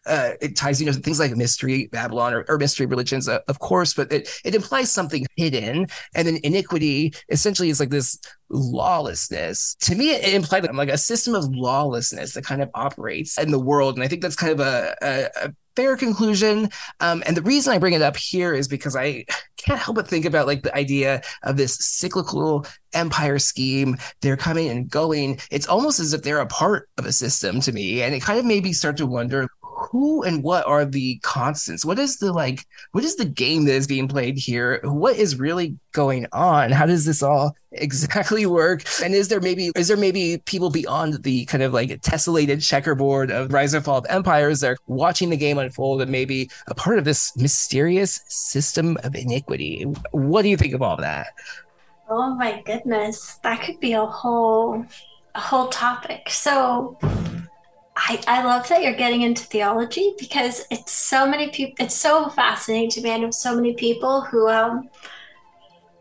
uh, it ties you know things like mystery babylon or, or mystery religions uh, of course but it, it implies something hidden and then iniquity essentially is like this lawlessness to me it implied like a system of lawlessness that kind of operates in the world and i think that's kind of a, a, a fair conclusion. Um, and the reason I bring it up here is because I can't help but think about like the idea of this cyclical empire scheme. They're coming and going. It's almost as if they're a part of a system to me. And it kind of made me start to wonder who and what are the constants? What is the like what is the game that is being played here? What is really going on? How does this all exactly work? And is there maybe is there maybe people beyond the kind of like tessellated checkerboard of rise and fall of empires that are watching the game unfold and maybe a part of this mysterious system of iniquity? What do you think of all of that? Oh my goodness. That could be a whole a whole topic. So I, I love that you're getting into theology because it's so many people it's so fascinating to me I know so many people who um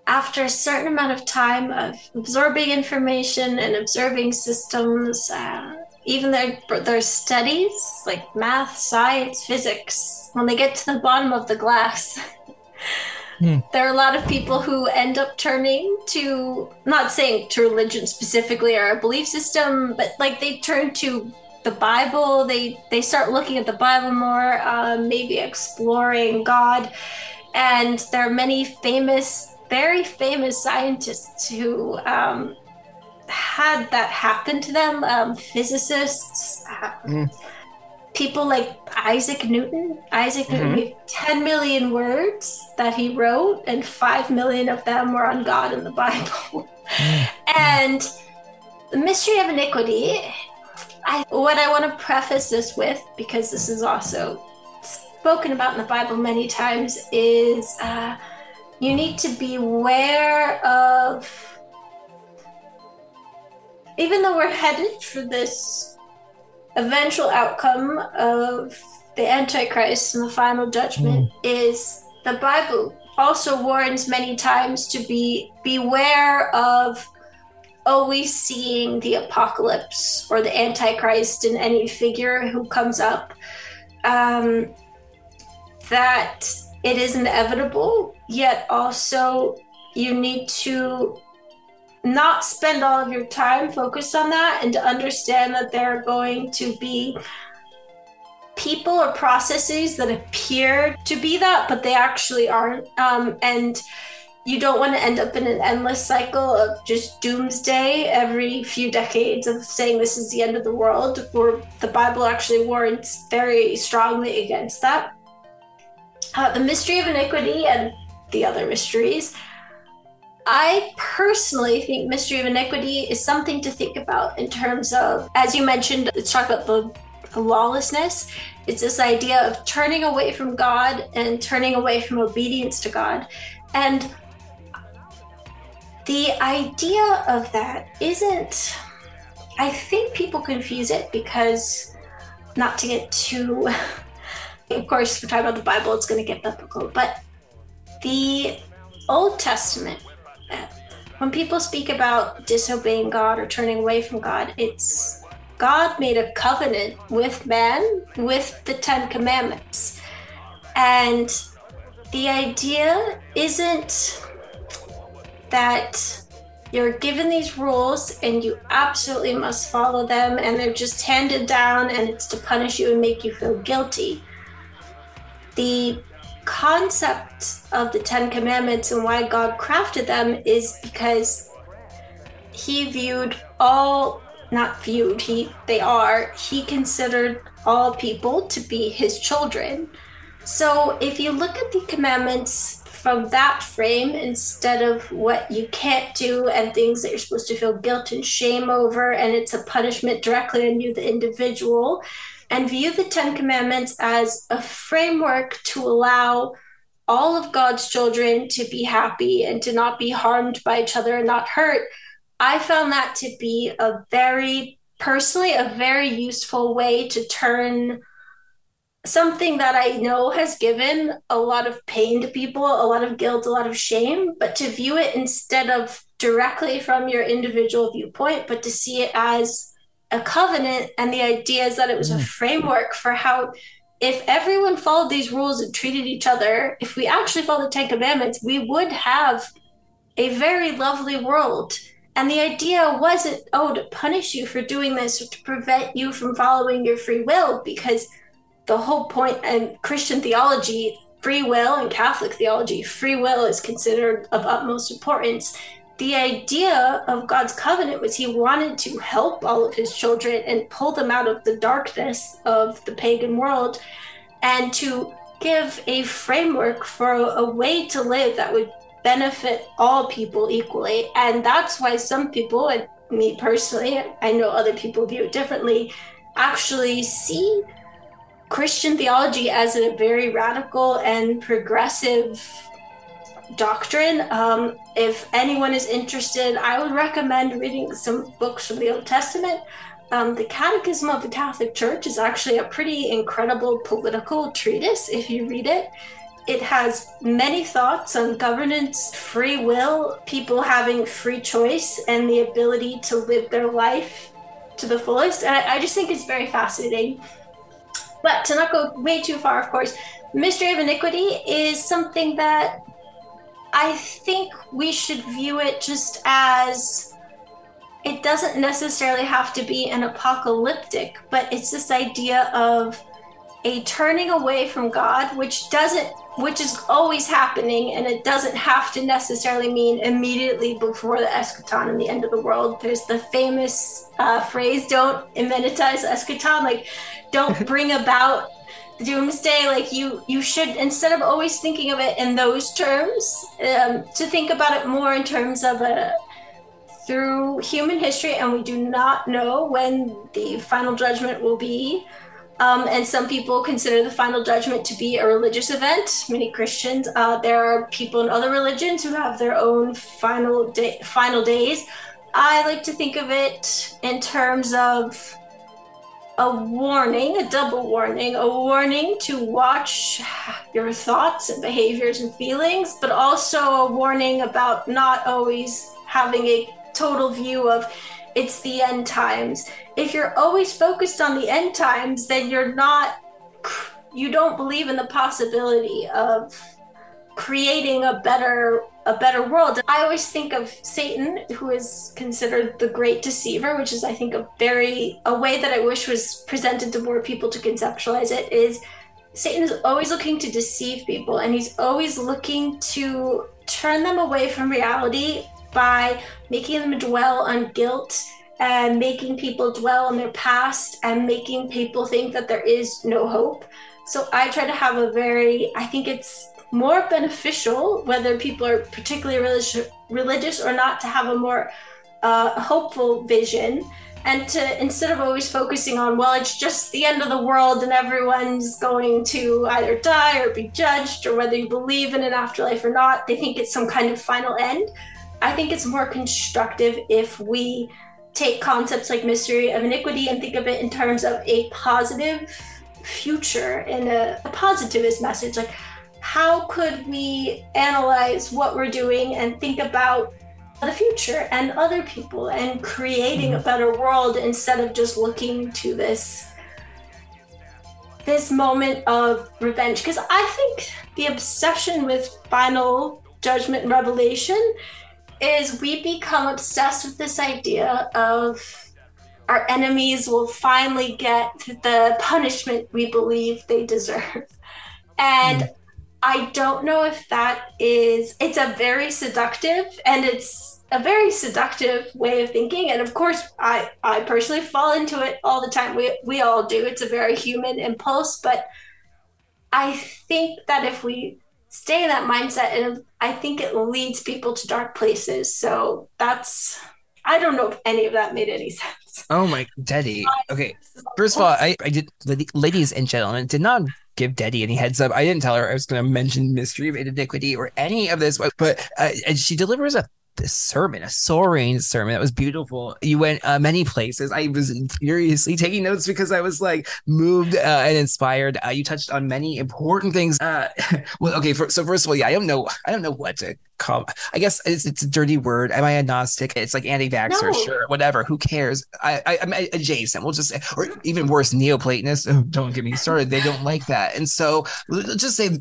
after a certain amount of time of absorbing information and observing systems uh, even their their studies like math science physics when they get to the bottom of the glass hmm. there are a lot of people who end up turning to not saying to religion specifically or a belief system but like they turn to the Bible. They they start looking at the Bible more, uh, maybe exploring God. And there are many famous, very famous scientists who um, had that happen to them. Um, physicists, uh, mm. people like Isaac Newton. Isaac mm-hmm. Newton 10 million words that he wrote, and 5 million of them were on God in the Bible. Mm-hmm. and the mystery of iniquity, I, what I want to preface this with, because this is also spoken about in the Bible many times, is uh, you need to beware of. Even though we're headed for this eventual outcome of the Antichrist and the final judgment mm. is the Bible also warns many times to be beware of always seeing the apocalypse or the Antichrist in any figure who comes up. Um, that it is inevitable, yet also you need to not spend all of your time focused on that and to understand that there are going to be people or processes that appear to be that, but they actually aren't. Um, and you don't want to end up in an endless cycle of just doomsday every few decades of saying this is the end of the world, where the Bible actually warns very strongly against that. Uh, the mystery of iniquity and the other mysteries I personally think Mystery of Iniquity is something to think about in terms of, as you mentioned, let's talk about the, the lawlessness. It's this idea of turning away from God and turning away from obedience to God. And the idea of that isn't, I think people confuse it because, not to get too, of course, we're talking about the Bible, it's going to get biblical, but the Old Testament when people speak about disobeying God or turning away from God, it's God made a covenant with man with the Ten Commandments. And the idea isn't that you're given these rules and you absolutely must follow them and they're just handed down and it's to punish you and make you feel guilty. The concept of the Ten Commandments and why God crafted them is because he viewed all not viewed he they are he considered all people to be his children so if you look at the commandments from that frame instead of what you can't do and things that you're supposed to feel guilt and shame over and it's a punishment directly on you the individual and view the Ten Commandments as a framework to allow all of God's children to be happy and to not be harmed by each other and not hurt. I found that to be a very, personally, a very useful way to turn something that I know has given a lot of pain to people, a lot of guilt, a lot of shame, but to view it instead of directly from your individual viewpoint, but to see it as a covenant and the idea is that it was a mm. framework for how if everyone followed these rules and treated each other if we actually followed the ten commandments we would have a very lovely world and the idea wasn't oh to punish you for doing this or to prevent you from following your free will because the whole point in christian theology free will and catholic theology free will is considered of utmost importance the idea of God's covenant was he wanted to help all of his children and pull them out of the darkness of the pagan world and to give a framework for a, way to live that would benefit all people equally. And that's why some people, and me personally, I know other people view it differently, actually see Christian theology as a very radical and progressive doctrine. Um, if anyone is interested, I would recommend reading some books from the Old Testament. Um, the Catechism of the Catholic Church is actually a pretty incredible political treatise if you read it. It has many thoughts on governance, free will, people having free choice, and the ability to live their life to the fullest. And I, I just think it's very fascinating. But to not go way too far, of course, Mystery of Iniquity is something that I think we should view it just as it doesn't necessarily have to be an apocalyptic, but it's this idea of a turning away from God, which doesn't which is always happening and it doesn't have to necessarily mean immediately before the eschaton and the end of the world. There's the famous uh, phrase don't immanentize eschaton like don't bring about the doomsday. Like you you should instead of always thinking of it in those terms um, to think about it more in terms of a through human history and we do not know when the final judgment will be um, and some people consider the final judgment to be a religious event. Many Christians. Uh, there are people in other religions who have their own final day, final days. I like to think of it in terms of a warning, a double warning, a warning to watch your thoughts and behaviors and feelings, but also a warning about not always having a total view of it's the end times. If you're always focused on the end times, then you're not, you don't believe in the possibility of creating a better a better world. I always think of Satan, who is considered the great deceiver, which is I think a very a way that I wish was presented to more people to conceptualize it is Satan is always looking to deceive people and he's always looking to turn them away from reality by making them dwell on guilt and making people dwell on their past and making people think that there is no hope. So I try to have a very, I think it's more beneficial, whether people are particularly religious, religious or not, to have a more uh, hopeful vision and to instead of always focusing on well it's just the end of the world and everyone's going to either die or be judged or whether you believe in an afterlife or not they think it's some kind of final end I think it's more constructive if we take concepts like mystery of iniquity and think of it in terms of a positive future and a, a positivist message. Like, how could we analyze what we're doing and think about the future and other people and creating mm-hmm. a better world instead of just looking to this this moment of revenge because i think the obsession with final judgment revelation is we become obsessed with this idea of our enemies will finally get the punishment we believe they deserve. And mm. I don't know if that is, it's a very seductive and it's a very seductive way of thinking. And of course, I, I personally fall into it all the time. We, we all do. It's a very human impulse. But I think that if we stay in that mindset and I think it leads people to dark places. So that's I don't know if any of that made any sense. Oh my Detty. Okay. First of all, I, I did ladies and gentlemen did not give Detty any heads up. I didn't tell her I was going to mention mystery of iniquity or any of this, but uh, and she delivers a this sermon, a soaring sermon that was beautiful. You went uh, many places. I was furiously taking notes because I was like moved uh, and inspired. Uh, you touched on many important things. Uh, well, okay, for, so first of all, yeah, I don't know, I don't know what to call. I guess it's, it's a dirty word. Am I agnostic? It's like anti-vaxxer, no. sure, whatever. Who cares? I, I am adjacent. We'll just say, or even worse, Neoplatonists. Oh, don't get me started. They don't like that, and so let's just say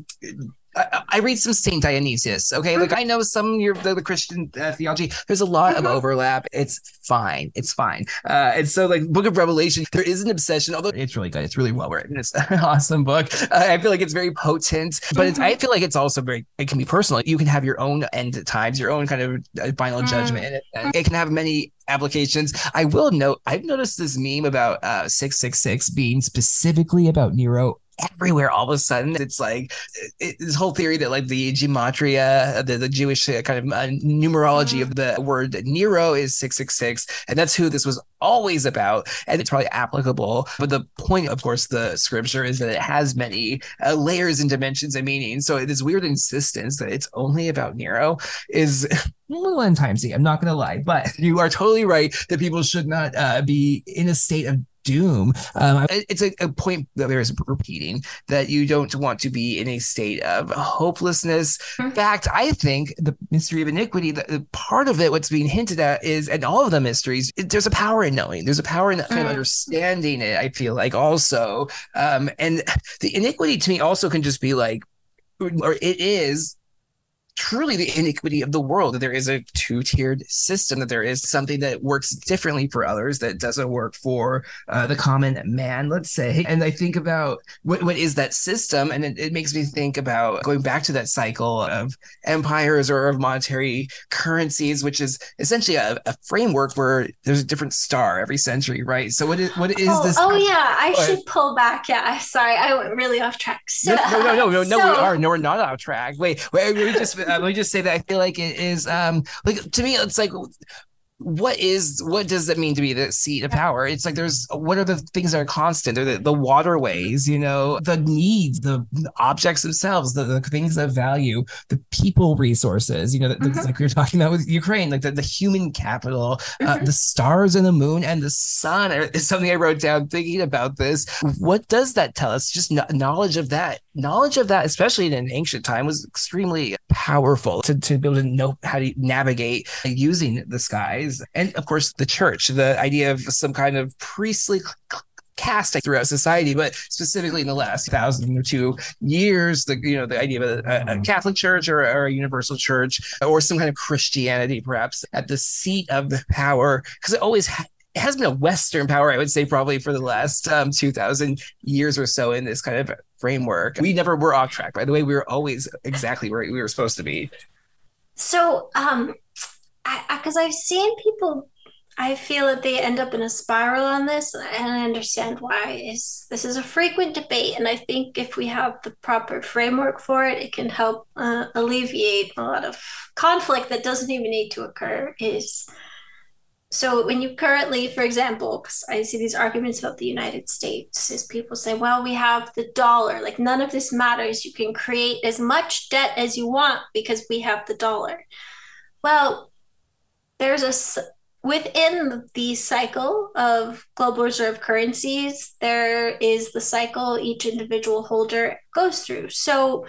I, I, read some Saint Dionysius. Okay, like I know some your the, the Christian uh, theology. There's a lot of mm-hmm. overlap. It's fine. It's fine. Uh, and so, like Book of Revelation, there is an obsession. Although it's really good. It's really well written. It's an awesome book. Uh, I feel like it's very potent, but it's, I mm-hmm. feel like it's also very. It can be personal. You can have your own end times, your own kind of uh, final mm. judgment. And it can have many applications. I will note. I've noticed this meme about uh, six six six being specifically about Nero everywhere all of a sudden. It's like it, this whole theory that like the gematria, the, the Jewish uh, kind of uh, numerology of the word Nero is 666. And that's who this was always about. And it's probably applicable. But the point, of course, the scripture is that it has many uh, layers and dimensions and meanings. So this weird insistence that it's only about Nero is a little entimesy. I'm not going to lie, but you are totally right that people should not uh, be in a state of doom. Um, it's a, a, point that there's repeating that you don't want to be in a state of hopelessness. Mm-hmm. In fact, I think the mystery of iniquity, the, the, part of it, what's being hinted at is, and all of the mysteries, it, there's a power in knowing. There's a power in kind mm-hmm. of understanding it. I feel like also, um, and the iniquity to me also can just be like, or it is truly the iniquity of the world that there is a two-tiered system that there is something that works differently for others that doesn't work for uh, the common man let's say. And i think about what, what is that system and it, it makes me think about going back to that cycle of empires or of monetary currencies which is essentially a, a framework where there's a different star every century right? So what is what is oh, this oh yeah i should pull back. Yeah sorry i went really off track. So, no no no no, no, so, we are no we're not off track. Wait wait we just let me just say that I feel like it is um like to me it's like what is what does it mean to be the seat of power? It's like there's what are the things that are constant? Are the, the waterways you know the needs the, the objects themselves the, the, things of value the people resources you know mm-hmm. like we were talking about with ukraine like the, the human capital uh, mm-hmm. the stars and the moon and the sun is something i wrote down thinking about this. What does that tell us? Just knowledge of that. Knowledge of that especially in an ancient time was extremely powerful to, to be able to know how to navigate using the skies and of course the church, the idea of some kind of priestly caste throughout society, but specifically in the last thousand or two years, the you know the idea of a, a mm-hmm. Catholic church or, or, a universal church or some kind of Christianity, perhaps at the seat of the power, because it always ha- it has been a Western power, I would say, probably for the last um, 2000 years or so in this kind of framework. We never were off track, by the way. We were always exactly where we were supposed to be. So, um, because I've seen people I feel that they end up in a spiral on this, and I understand why. Is this is a frequent debate, and I think if we have the proper framework for it, it can help uh, alleviate a lot of conflict that doesn't even need to occur. Is so when you currently, for example, because I see these arguments about the United States, is people say, well, we have the dollar, like none of this matters. You can create as much debt as you want because we have the dollar. Well, there's a within the cycle of global reserve currencies there is the cycle each individual holder goes through. So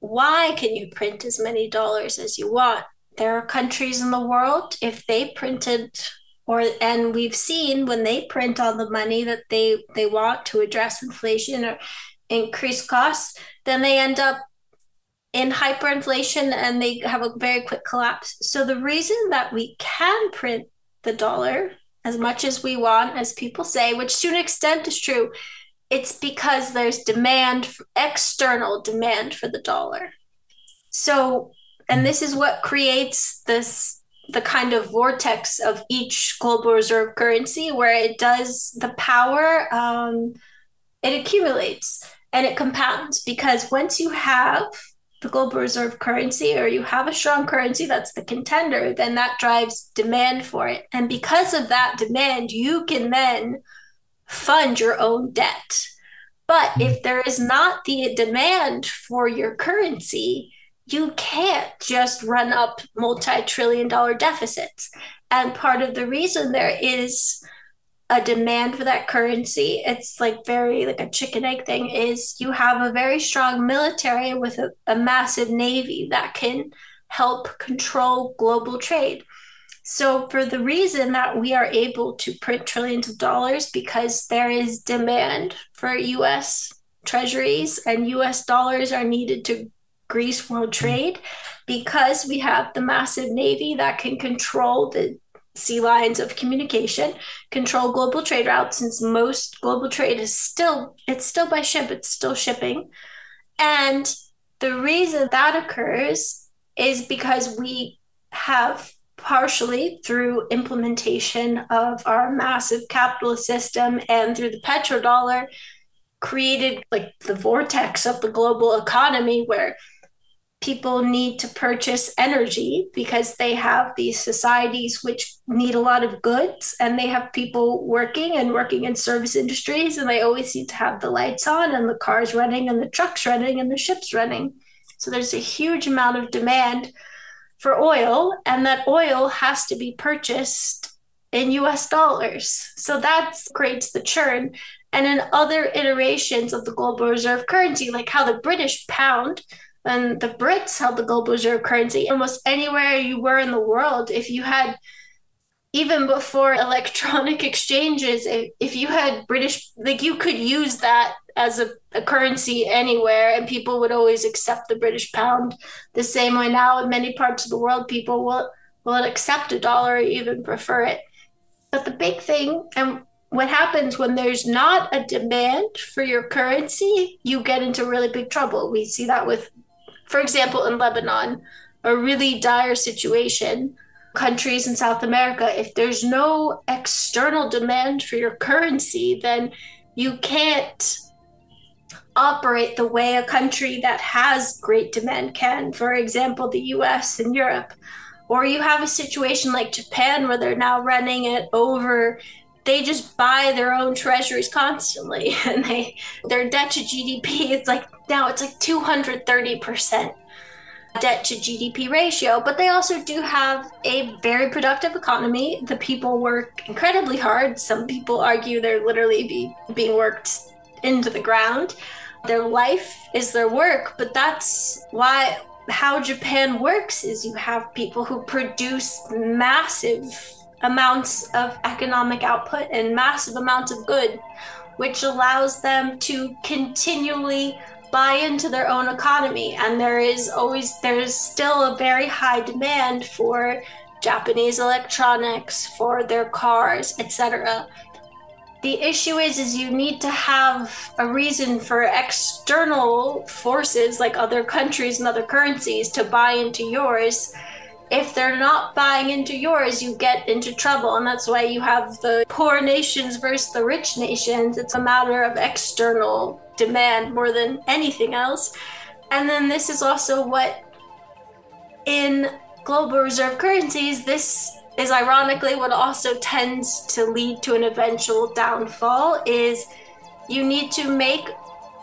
why can you print as many dollars as you want? There are countries in the world if they printed or and we've seen when they print all the money that they they want to address inflation or increase costs then they end up in hyperinflation and they have a very quick collapse. So the reason that we can print the dollar as much as we want, as people say, which to an extent is true, it's because there's demand, external demand for the dollar. So, and this is what creates this the kind of vortex of each global reserve currency where it does the power um, it accumulates and it compounds because once you have the global reserve currency or you have a strong currency that's the contender, then that drives demand for it. And because of that demand, you can then fund your own debt. But hmm. if there is not the demand for your currency, you can't just run up multi trillion dollar deficits. And part of the reason there is a demand for that currency. It's like very like a chicken egg thing is you have a very strong military with a, a massive navy that can help control global trade. So for the reason that we are able to print trillions of dollars because there is demand for us treasuries and us dollars are needed to grease world trade because we have the massive navy that can control the sea lines of communication, control global trade routes since most global trade is still it's still by ship, it's still shipping. And the reason that occurs is because we have partially through implementation of our massive capitalist system and through the petrodollar created like the vortex of the global economy where people need to purchase energy because they have these societies which need a lot of goods and they have people working and working in service industries and they always need to have the lights on and the cars running and the trucks running and the ships running. So there's a huge amount of demand for oil and that oil has to be purchased in US dollars. So that creates the churn. And in other iterations of the global reserve currency like how the british pound and the Brits held the global reserve currency. Almost anywhere you were in the world, if you had even before electronic exchanges, if, if you had British, like you could use that as a, a, currency anywhere and people would always accept the British pound. The same way now in many parts of the world, people will, will accept a dollar or even prefer it. But the big thing, and what happens when there's not a demand for your currency, you get into really big trouble. We see that with, for example, in Lebanon, a really dire situation countries in South America, if there's no external demand for your currency, then you can't operate the way a country that has great demand can. For example, the US and Europe. Or you have a situation like Japan where they're now running it over they just buy their own treasuries constantly and they their debt to GDP it's like now it's like 230% debt to GDP ratio, but they also do have a very productive economy. The people work incredibly hard. Some people argue they're literally be, being worked into the ground. Their life is their work, but that's why how Japan works is you have people who produce massive amounts of economic output and massive amounts of good, which allows them to continually buy into their own economy. And there is always there's still a very high demand for Japanese electronics for their cars etc the issue is is you need to have a reason for external forces like other countries and other currencies to buy into yours if they're not buying into yours, you get into trouble. And that's why you have the poor nations versus the rich nations. It's a matter of external demand more than anything else. And then this is also what in global reserve currencies, this is ironically what also tends to lead to an eventual downfall is you need to make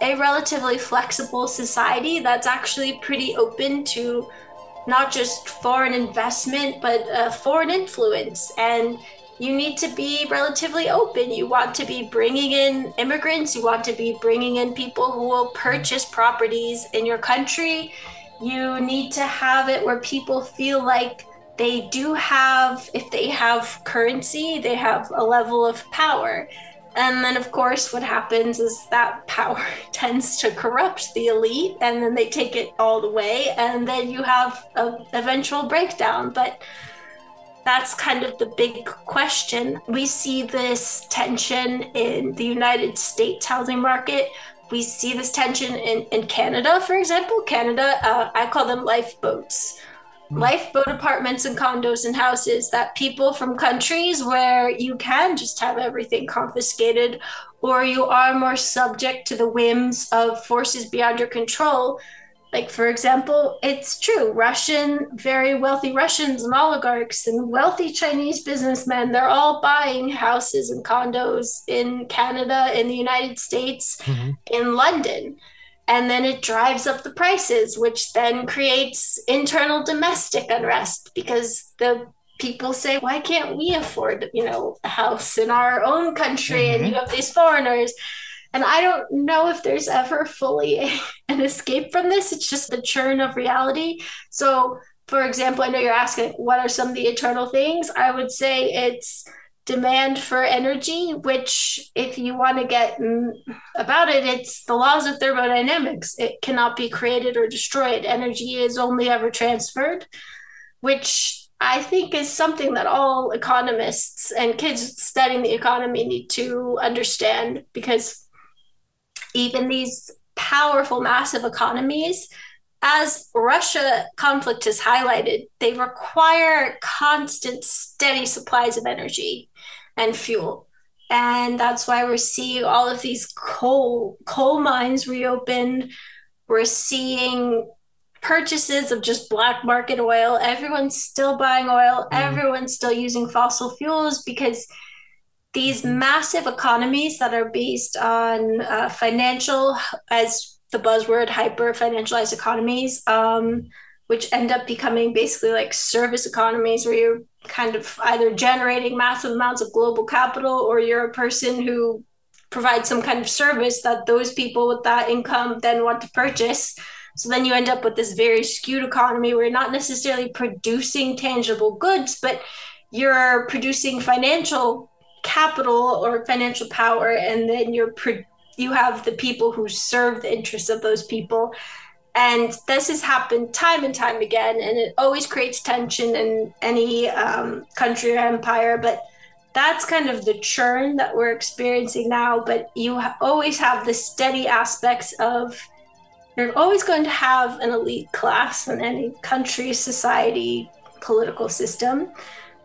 a relatively flexible society that's actually pretty open to not just foreign investment but uh, foreign influence and you need to be relatively open. You want to be bringing in immigrants, you want to be bringing in people who will purchase properties in your country. You need to have it where people feel like they do have, if they have currency, they have a level of power. And then, of course, what happens is that power tends to corrupt the elite, and then they take it all the way, and then you have an eventual breakdown. But that's kind of the big question. We see this tension in the United States housing market. We see this tension in, in Canada, for example. Canada, uh, I call them lifeboats. Hmm. Lifeboat apartments and condos and houses that people from countries where you can just have everything confiscated or you are more subject to the whims of forces beyond your control like for example it's true russian very wealthy russians and oligarchs and wealthy chinese businessmen they're all buying houses and condos in canada in the united states mm-hmm. in london and then it drives up the prices which then creates internal domestic unrest because the people say why can't we afford you know a house in our own country mm-hmm. and you have these foreigners and I don't know if there's ever fully a, an escape from this. It's just the churn of reality. So, for example, I know you're asking what are some of the eternal things? I would say it's demand for energy, which, if you want to get about it, it's the laws of thermodynamics. It cannot be created or destroyed. Energy is only ever transferred, which I think is something that all economists and kids studying the economy need to understand because even these powerful, massive economies, as Russia conflict has highlighted, they require constant, steady supplies of energy and fuel. And that's why we're seeing all of these coal coal mines reopened. We're seeing purchases of just black market oil. Everyone's still buying oil. Mm. Everyone's still using fossil fuels because these massive economies that are based on uh, financial, as the buzzword, hyper financialized economies, um, which end up becoming basically like service economies where you're kind of either generating massive amounts of global capital or you're a person who provides some kind of service that those people with that income then want to purchase. So then you end up with this very skewed economy where you're not necessarily producing tangible goods, but you're producing financial capital or financial power, and then you're pro- you have the people who serve the interests of those people. And this has happened time and time again, and it always creates tension in any um, country or empire. But that's kind of the churn that we're experiencing now. But you ha- always have the steady aspects of you're always going to have an elite class in any country, society, political system.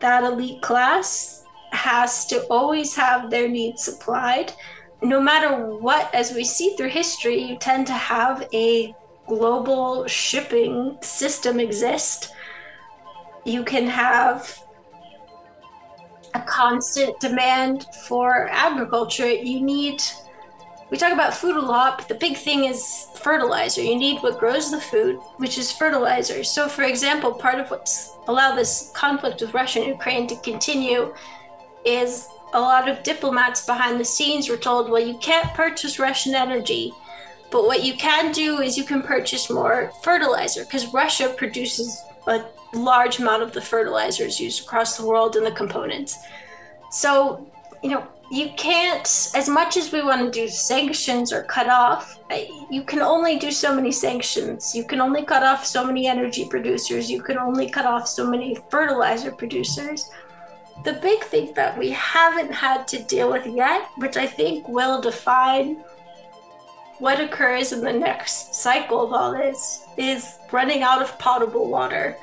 That elite class has to always have their needs supplied. No matter what, as we see through history, you tend to have a global shipping system exist. You can have a constant demand for agriculture. You need we talk about food a lot, but the big thing is fertilizer. You need what grows the food, which is fertilizer. So, for example, part of what's allowed this conflict with Russia and Ukraine to continue is a lot of diplomats behind the scenes were told, well, you can't purchase Russian energy, but what you can do is you can purchase more fertilizer because Russia produces a large amount of the fertilizers used across the world and the components. So, you know, you can't as much as we want to do sanctions or cut off you can only do so many sanctions. You can only cut off so many energy producers. You can only cut off so many fertilizer producers. The big thing that we haven't had to deal with yet which i think will define what occurs in the next cycle of all this is running out of potable water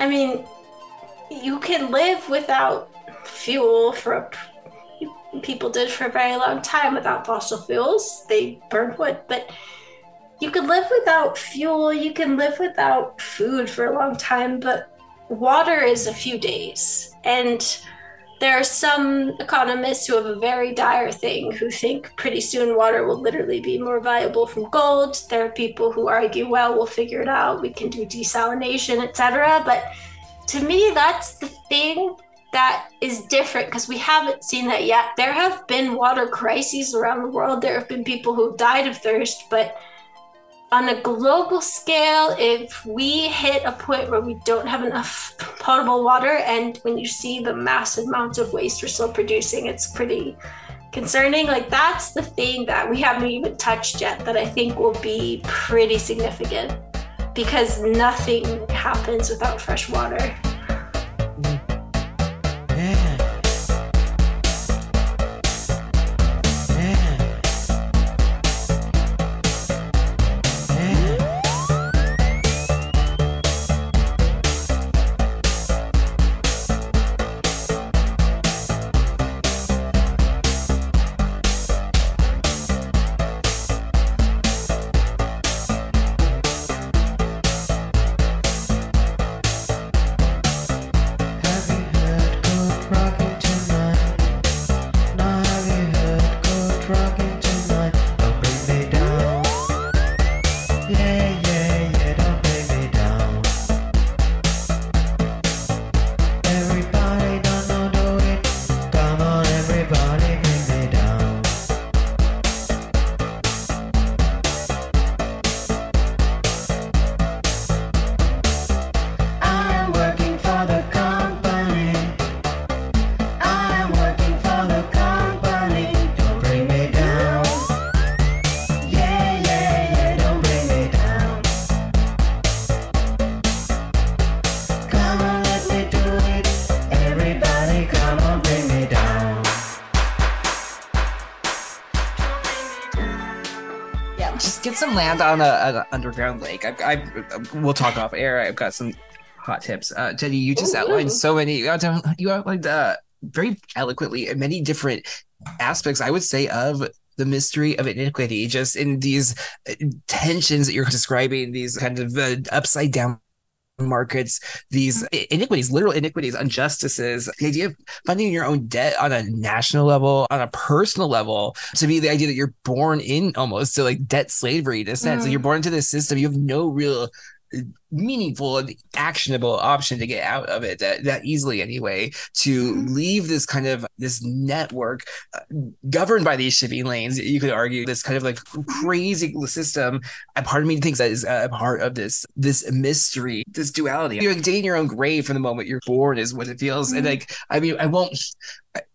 i mean you can live without fuel for a people did for a very long time without fossil fuels. They burned wood, but you can live without fuel, you can live without food for a long time, but water is a few days. And there are some economists who have a very dire thing who think pretty soon water will literally be more valuable from gold. There are people who argue, well, we'll figure it out, we can do desalination, etc. But to me, that's the thing that is different because we haven't seen that yet. There have been water crises around the world. There have been people who died of thirst, but on a global scale, if we hit a point where we don't have enough potable water, and when you see the massive amounts of waste we're still producing, it's pretty concerning. Like, that's the thing that we haven't even touched yet that I think will be pretty significant because nothing happens without fresh water. Land on an underground lake. I, I, we'll talk off air. I've got some hot tips. Uh, Jenny, you just Ooh, outlined so many. You outlined uh, very eloquently many different aspects. I would say of the mystery of iniquity, just in these uh, tensions that you're describing, these kind of uh, upside down markets, these iniquities, literal iniquities, injustices, the idea of funding your own debt on a national level, on a personal level, to be the idea that you're born in almost to like debt slavery in a sense. Mm. Like you're born into this system, you have no real meaningful and actionable option to get out of it that, that easily anyway to mm-hmm. leave this kind of this network uh, governed by these shipping lanes you could argue this kind of like crazy system a part of me thinks that is a part of this this mystery this duality you're like digging your own grave from the moment you're born is what it feels mm-hmm. and like i mean i won't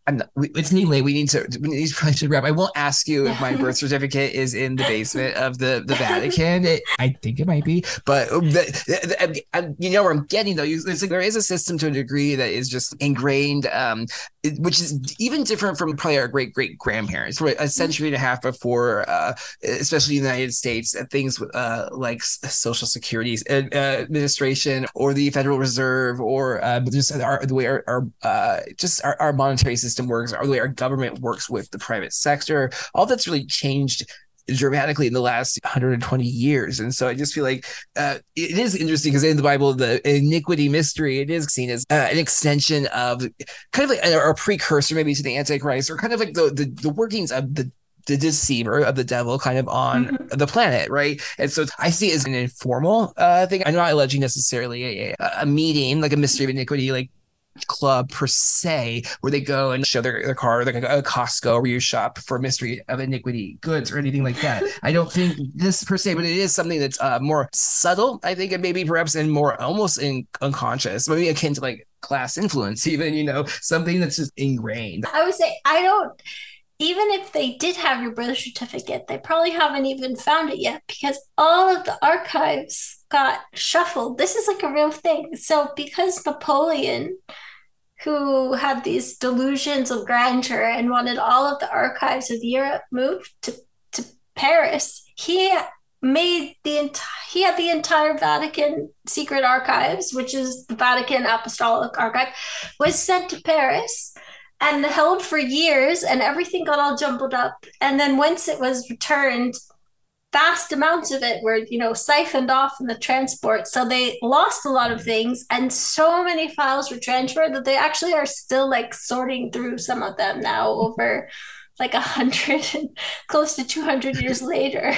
I'm not, it's neatly. We need to. We need to should wrap. I won't ask you if my birth certificate is in the basement of the the Vatican. It, I think it might be, but the, the, the, you know where I'm getting though. It's like there is a system to a degree that is just ingrained, um, which is even different from probably our great great grandparents. For a century and a half before, uh, especially in the United States, things uh, like Social Security uh, Administration or the Federal Reserve or uh, just our, the way our, our uh, just our, our monetary system works, or the way our government works with the private sector. All that's really changed dramatically in the last 120 years. And so I just feel like uh, it is interesting because in the Bible, the iniquity mystery, it is seen as uh, an extension of kind of like a, a, precursor maybe to the Antichrist or kind of like the, the, the workings of the the deceiver of the devil kind of on mm-hmm. the planet, right? And so I see it as an informal uh, thing. I'm not alleging necessarily a, a meeting like a mystery of iniquity, like club per se where they go and show their, their car like a, Costco where you shop for mystery of iniquity goods or anything like that. I don't think this per se, but it is something that's uh, more subtle, I think, and maybe perhaps in more almost in unconscious, maybe akin to like class influence, even, you know, something that's just ingrained. I would say I don't even if they did have your birth certificate, they probably haven't even found it yet because all of the archives got shuffled. This is like a real thing. So, because Napoleon who had these delusions of grandeur and wanted all of the archives of Europe moved to, to Paris. He made the entire he had the entire Vatican secret archives, which is the Vatican Apostolic Archive, was sent to Paris and held for years and everything got all jumbled up. And then once it was returned, vast amounts of it were you know siphoned off in the transport. So they lost a lot of mm. things and so many files were transferred that they actually are still like sorting through some of them now over like a hundred close to 200 years later.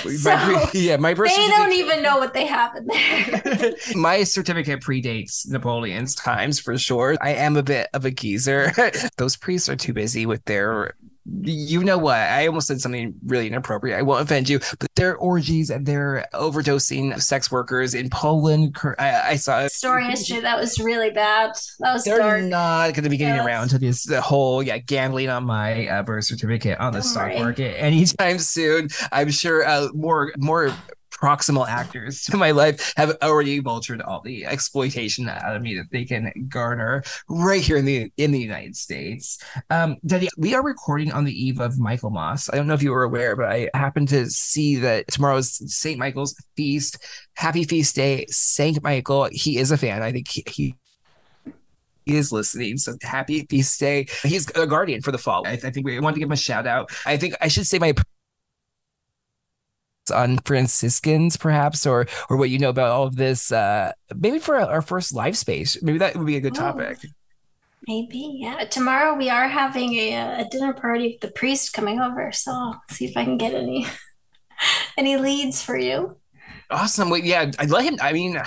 So yeah my birth they don't even know what they have in there. My certificate predates napoleon's times for sure. I am a bit of a geezer. Those priests are too busy with their you know what? I almost said something really inappropriate. I won't offend you, but there are orgies and they're overdosing sex workers in Poland. I, I saw a story history that was really bad. That was they're dark. not going to be getting yeah, around to this the whole yeah gambling on my uh, birth certificate on the stock market anytime soon. I'm sure uh, more more proximal actors to my life have already vultured all the exploitation out of me that they can garner right here in the in the United States. Um, Detty, we are recording on the eve of Michaelmas. I don't know if you were aware, but I happened to see that tomorrow's St. Michael's feast. Happy feast day, Saint Michael. He is a fan. I think he, he is listening. So happy feast day. He's a guardian for the fall. I, I, think we want to give him a shout out. I think I should say my on Franciscans, perhaps, or or what you know about all of this. Uh, maybe for our first live space, maybe that would be a good topic. maybe, yeah. Tomorrow we are having a, a dinner party with the priest coming over, so I'll see if I can get any any leads for you. Awesome. Wait, yeah, I let him. I mean,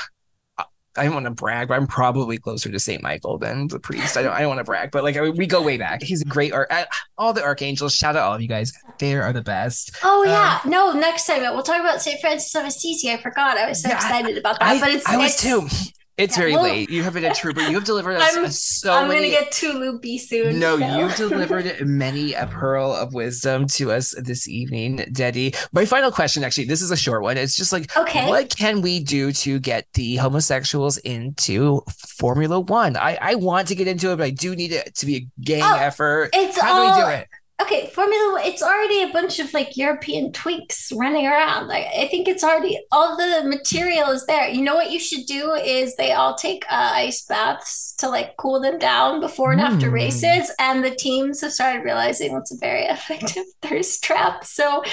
I don't want to brag, but I'm probably closer to Saint Michael than the priest. I don't. I don't want to brag, but like we go way back. He's a great art. All the archangels. Shout out all of you guys. They are the best. Oh yeah. Um, no, next time we'll talk about Saint Francis of Assisi. I forgot. I was so yeah, excited about that. I, but it's I was it's, too. It's yeah, very well, late. You have been a trooper. You have delivered us I'm, so I'm many. gonna get too loopy soon. No, so. you've delivered many a pearl of wisdom to us this evening, Detty. My final question, actually, this is a short one. It's just like, okay. what can we do to get the homosexuals into Formula One? I, I want to get into it, but I do need it to be a gang oh, effort. It's How all, do we do it? Okay, Formula One, it's already a bunch of like European tweaks running around. Like, I think it's already all the material is there. You know what you should do is they all take uh, ice baths to like cool them down before and mm. after hmm. races, and the teams have started realizing it's a very effective thirst trap. So,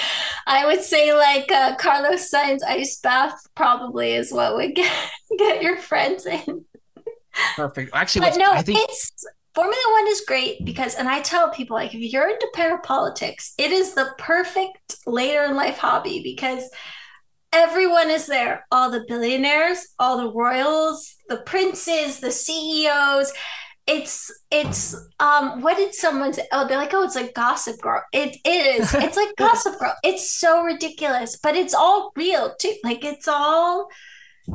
I would say like uh, Carlos Sainz ice bath probably is what would get get your friends in. Perfect. Actually, no, I think it's Formula One is great because, and I tell people, like, if you're into parapolitics, it is the perfect later in life hobby because everyone is there. All the billionaires all the royals the princes the ceos it's it's um what did someone say? Oh they're like oh it's like gossip girl. It, it is. It's like gossip girl. It's so ridiculous but it's all real too. Like it's all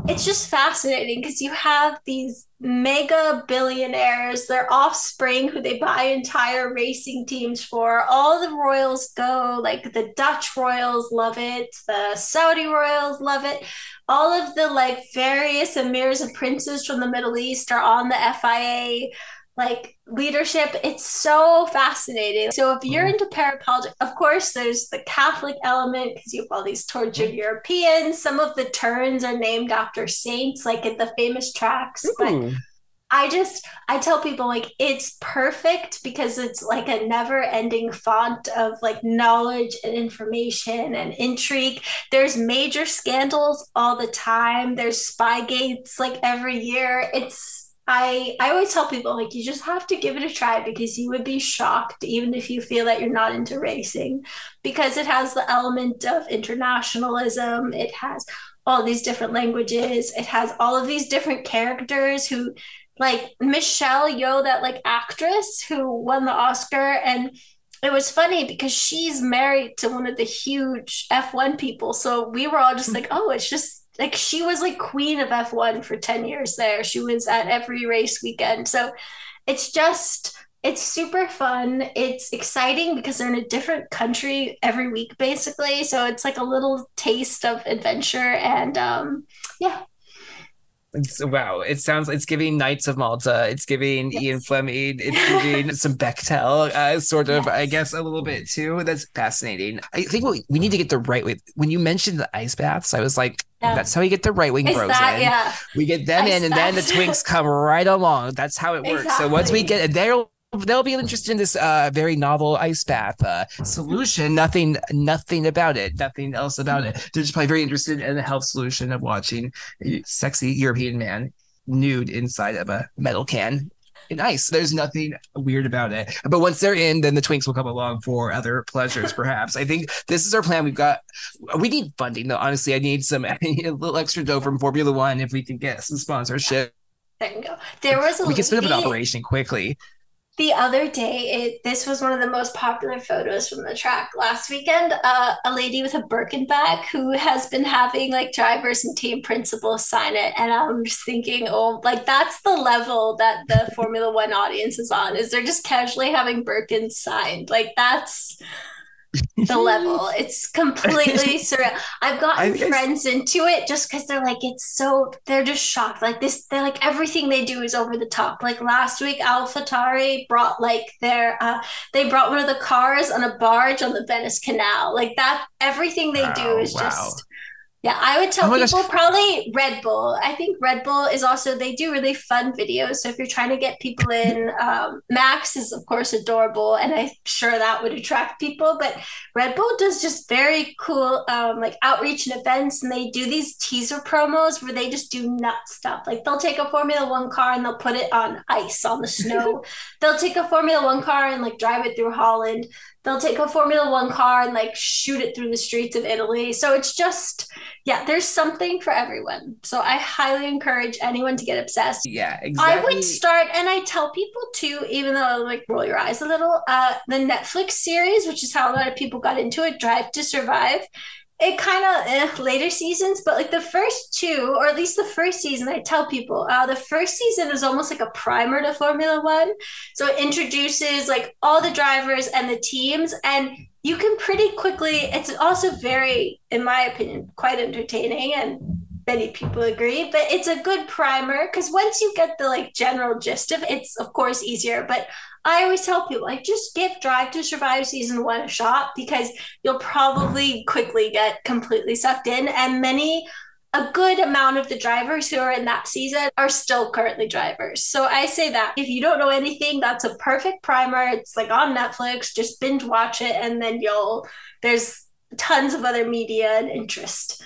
it's just fascinating because you have these mega billionaires, their offspring who they buy entire racing teams for. All the royals go, like the Dutch royals love it, the Saudi royals love it. All of the like various emirs and princes from the Middle East are on the FIA like leadership. It's so fascinating. So if you're mm-hmm. into parapolitics, of course, there's the Catholic element because you have all these tortured mm-hmm. Europeans. Some of the turns are named after saints, like in the famous tracks. But I just I tell people like it's perfect because it's like a never-ending font of like knowledge and information and intrigue. There's major scandals all the time. There's spy gates like every year. It's I I always tell people like you just have to give it a try because you would be shocked even if you feel that you're not into racing because it has the element of internationalism. It has all these different languages. It has all of these different characters who like Michelle Yeoh that like actress who won the Oscar. And it was funny because she's married to one of the huge F1 people. So we were all just like oh it's just like she was like queen of F1 for 10 years there. She was at every race weekend. So it's just it's super fun. It's exciting because they're in a different country every week basically. So it's like a little taste of adventure and um yeah, it's, wow, it sounds it's giving Knights of Malta, it's giving yes. Ian Fleming, it's giving some Bechtel, uh, sort of, yes. I guess, a little bit too. That's fascinating. I think we, we need to get the right way. When you mentioned the ice baths, I was like, yeah. that's how you get the right wing bros that, in. Yeah. We get them in, and then the twinks come right along. That's how it works. Exactly. So once we get they'll they'll be interested in this uh, very novel ice bath uh, solution. Nothing, nothing about it. Nothing else about it. They're just probably very interested in the health solution of watching a sexy European man nude inside of a metal can in ice. There's nothing weird about it. But once they're in, then the twinks will come along for other pleasures, perhaps. I think this is our plan. We've got, we need funding though. Honestly, I need some, I need a little extra dough from Formula One if we can get some sponsorship. There you go. There was a we can spin up an operation quickly the other day it, this was one of the most popular photos from the track. Last weekend uh, a lady with a birkin bag who has been having like drivers and team principals sign it and i'm just thinking oh like that's the level that the formula one audience is on is they're just casually having birkins signed. Like that's the level. It's completely surreal. I've gotten friends into it just because they're like, it's so, they're just shocked. Like this, they're like, everything they do is over the top. Like last week, AlphaTauri brought like their, uh, they brought one of the cars on a barge on the Venice Canal. Like that, everything they do is wow. just yeah, I would tell oh people gosh. probably Red Bull. I think Red Bull is also they do really fun videos. So if you're trying to get people in, um, Max is of course adorable, and I'm sure that would attract people. But Red Bull does just very cool um, like outreach and events, and they do these teaser promos where they just do nut stuff. Like they'll take a Formula One car and they'll put it on ice on the snow. they'll take a Formula One car and like drive it through Holland they'll take a Formula One car and like shoot it through the streets of Italy. So it's just, yeah, there's something for everyone. So I highly encourage anyone to get obsessed. Yeah, exactly. I would start, and I tell people too, even though I like roll your eyes a little, uh, the Netflix series, which is how a lot of people got into it, Drive to Survive it kind of eh, later seasons, but like the first two, or at least the first season, I tell people uh, the first season is almost like a primer to Formula One. So it introduces like all the drivers and the teams, and you can pretty quickly. It's also very, in my opinion, quite entertaining, and many people agree. But it's a good primer because once you get the like general gist of it, it's of course easier. But I always tell people like just give Drive to Survive season one a shot because you'll probably quickly get completely sucked in. And many, a good amount of the drivers who are in that season are still currently drivers. So I say that if you don't know anything, that's a perfect primer. It's like on Netflix, just binge watch it, and then you'll there's tons of other media and interest.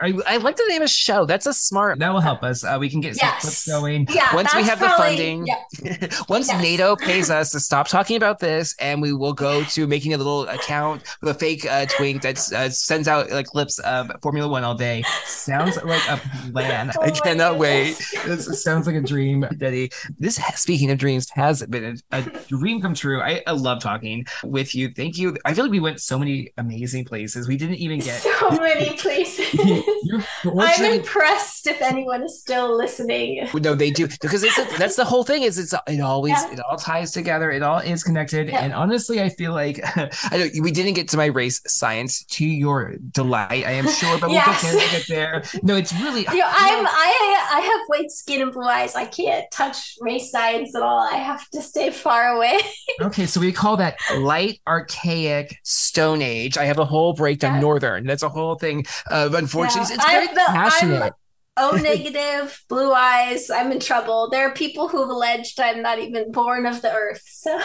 I, I like the name of show. That's a smart. That will help us. Uh, we can get some clips going. Yeah, Once we that's have the funding, yeah. once Yes. NATO pays us to stop talking about this, and we will go to making a little account with a fake uh, twink that uh, sends out like clips of Formula One all day. Sounds like a plan. Oh I cannot wait. This sounds like a dream, Detty. This, speaking of dreams, has been a, a dream come true. I, I love talking with you. Thank you. I feel like we went so many amazing places. We didn't even get. so many places. I'm impressed if anyone is still listening. No, they do because it's that's the whole thing. Is it's it always Yeah. it all ties together. It all is connected. Yeah. And honestly, I feel like I know we didn't get to my race science to your delight. I am sure, but Yes. we'll get there. We'll get there. No, it's really. You know, I'm I I have white skin and blue eyes. I can't touch race science at all. I have to stay far away. Okay, so we call that light archaic Stone Age. I have a whole breakdown Yeah. Northern. That's a whole thing. Uh, unfortunately, It's very the- passionate. O oh, negative, blue eyes. I'm in trouble. There are people who've alleged I'm not even born of the earth. So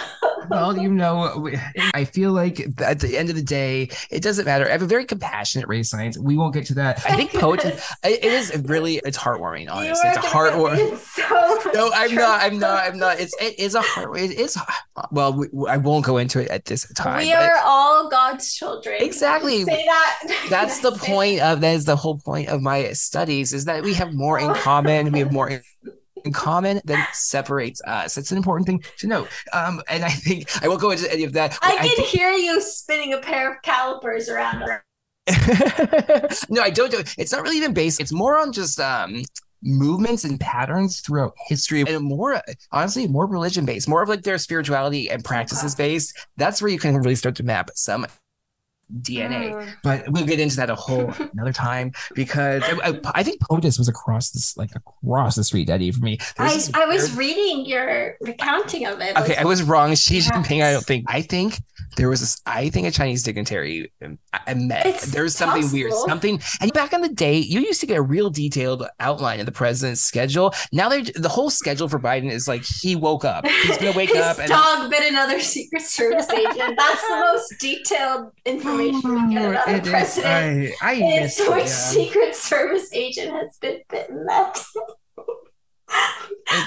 well, you know, I feel like at the end of the day, it doesn't matter. I have a very compassionate race science. We won't get to that. I think poetry. It it is really. It's heartwarming. Honestly, it's a heartwarming. get me in so No, I'm not. I'm not. I'm not. It's it is a heart. It is. Well, we, I won't go into it at this time. We are all God's children. Exactly. Say that. That's the point of that is the whole point of my studies is that we have more in common. We have more in, in common than separates us. It's an important thing to note. Um, and I think I won't go into any of that. I can think- hear you spinning a pair of calipers around. no, I don't do it. It's not really even based. It's more on just um movements and patterns throughout history and more honestly more religion based more of like their spirituality and practices based that's where you can really start to map some dna Mm. but we'll get into that a whole another time because I, I, think POTUS was across this like across the street Eddie for me I, this I was reading your recounting of it. Okay, I was wrong. Xi. Jinping. I don't think. I think there was this. I think a Chinese dignitary um, I, met. It's There's something weird. Something. And back in the day, you used to get a real detailed outline of the president's schedule. Now they the whole schedule for Biden is like he woke up. He's gonna wake His up and. dog bit another Secret Service agent. That's the most detailed information we get about the is- president. I, I Is which yeah. Secret Service agent has been bitten that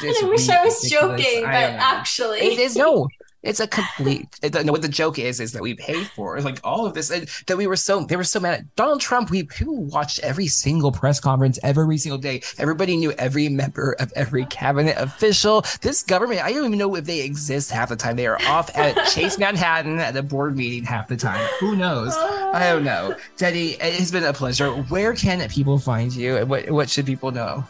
is I wish I was ridiculous. joking, I but know. actually, It is no. It's a complete. It, no, what the joke is is that we paid for like all of this, and that we were so they were so mad at Donald Trump. We people watched every single press conference every single day. Everybody knew every member of every cabinet official. This government, I don't even know if they exist half the time. They are off at Chase Manhattan at a board meeting half the time. Who knows? I don't know. Detty, it has been a pleasure. Where can people find you, and what what should people know?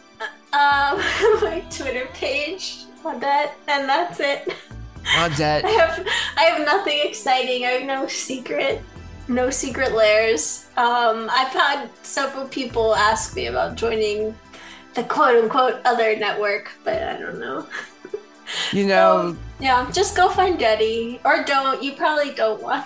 um, my Twitter page on that, and that's it. Odette. I have I have nothing exciting. I have no secret, no secret lairs. Um, I've had several people ask me about joining the quote unquote other network, but I don't know. You know, Yeah, just go find Detty, or don't. You probably don't want.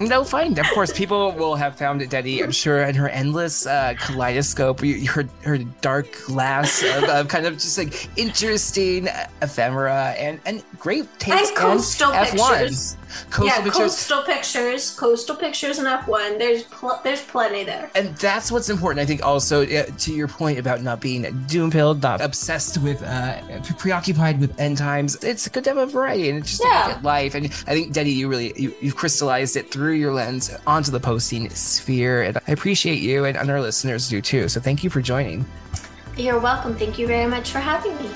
No, fine. Of course, people will have found it, Detty. I'm sure, in her endless uh, kaleidoscope, her her dark glass of, of kind of just like interesting ephemera and and great taste And coastal F1. pictures. Coastal yeah, pictures. coastal pictures, coastal pictures, and F one. There's pl- there's plenty there. And that's what's important, I think, also uh, to your point about not being doom pilled, not obsessed with, uh, preoccupied with end times. It's a good to have a variety and it's just Yeah. to look at life. And I think, Detty, you really, you, you've crystallized it through your lens onto the posting sphere. And I appreciate you and our listeners do too. So thank you for joining. You're welcome. Thank you very much for having me.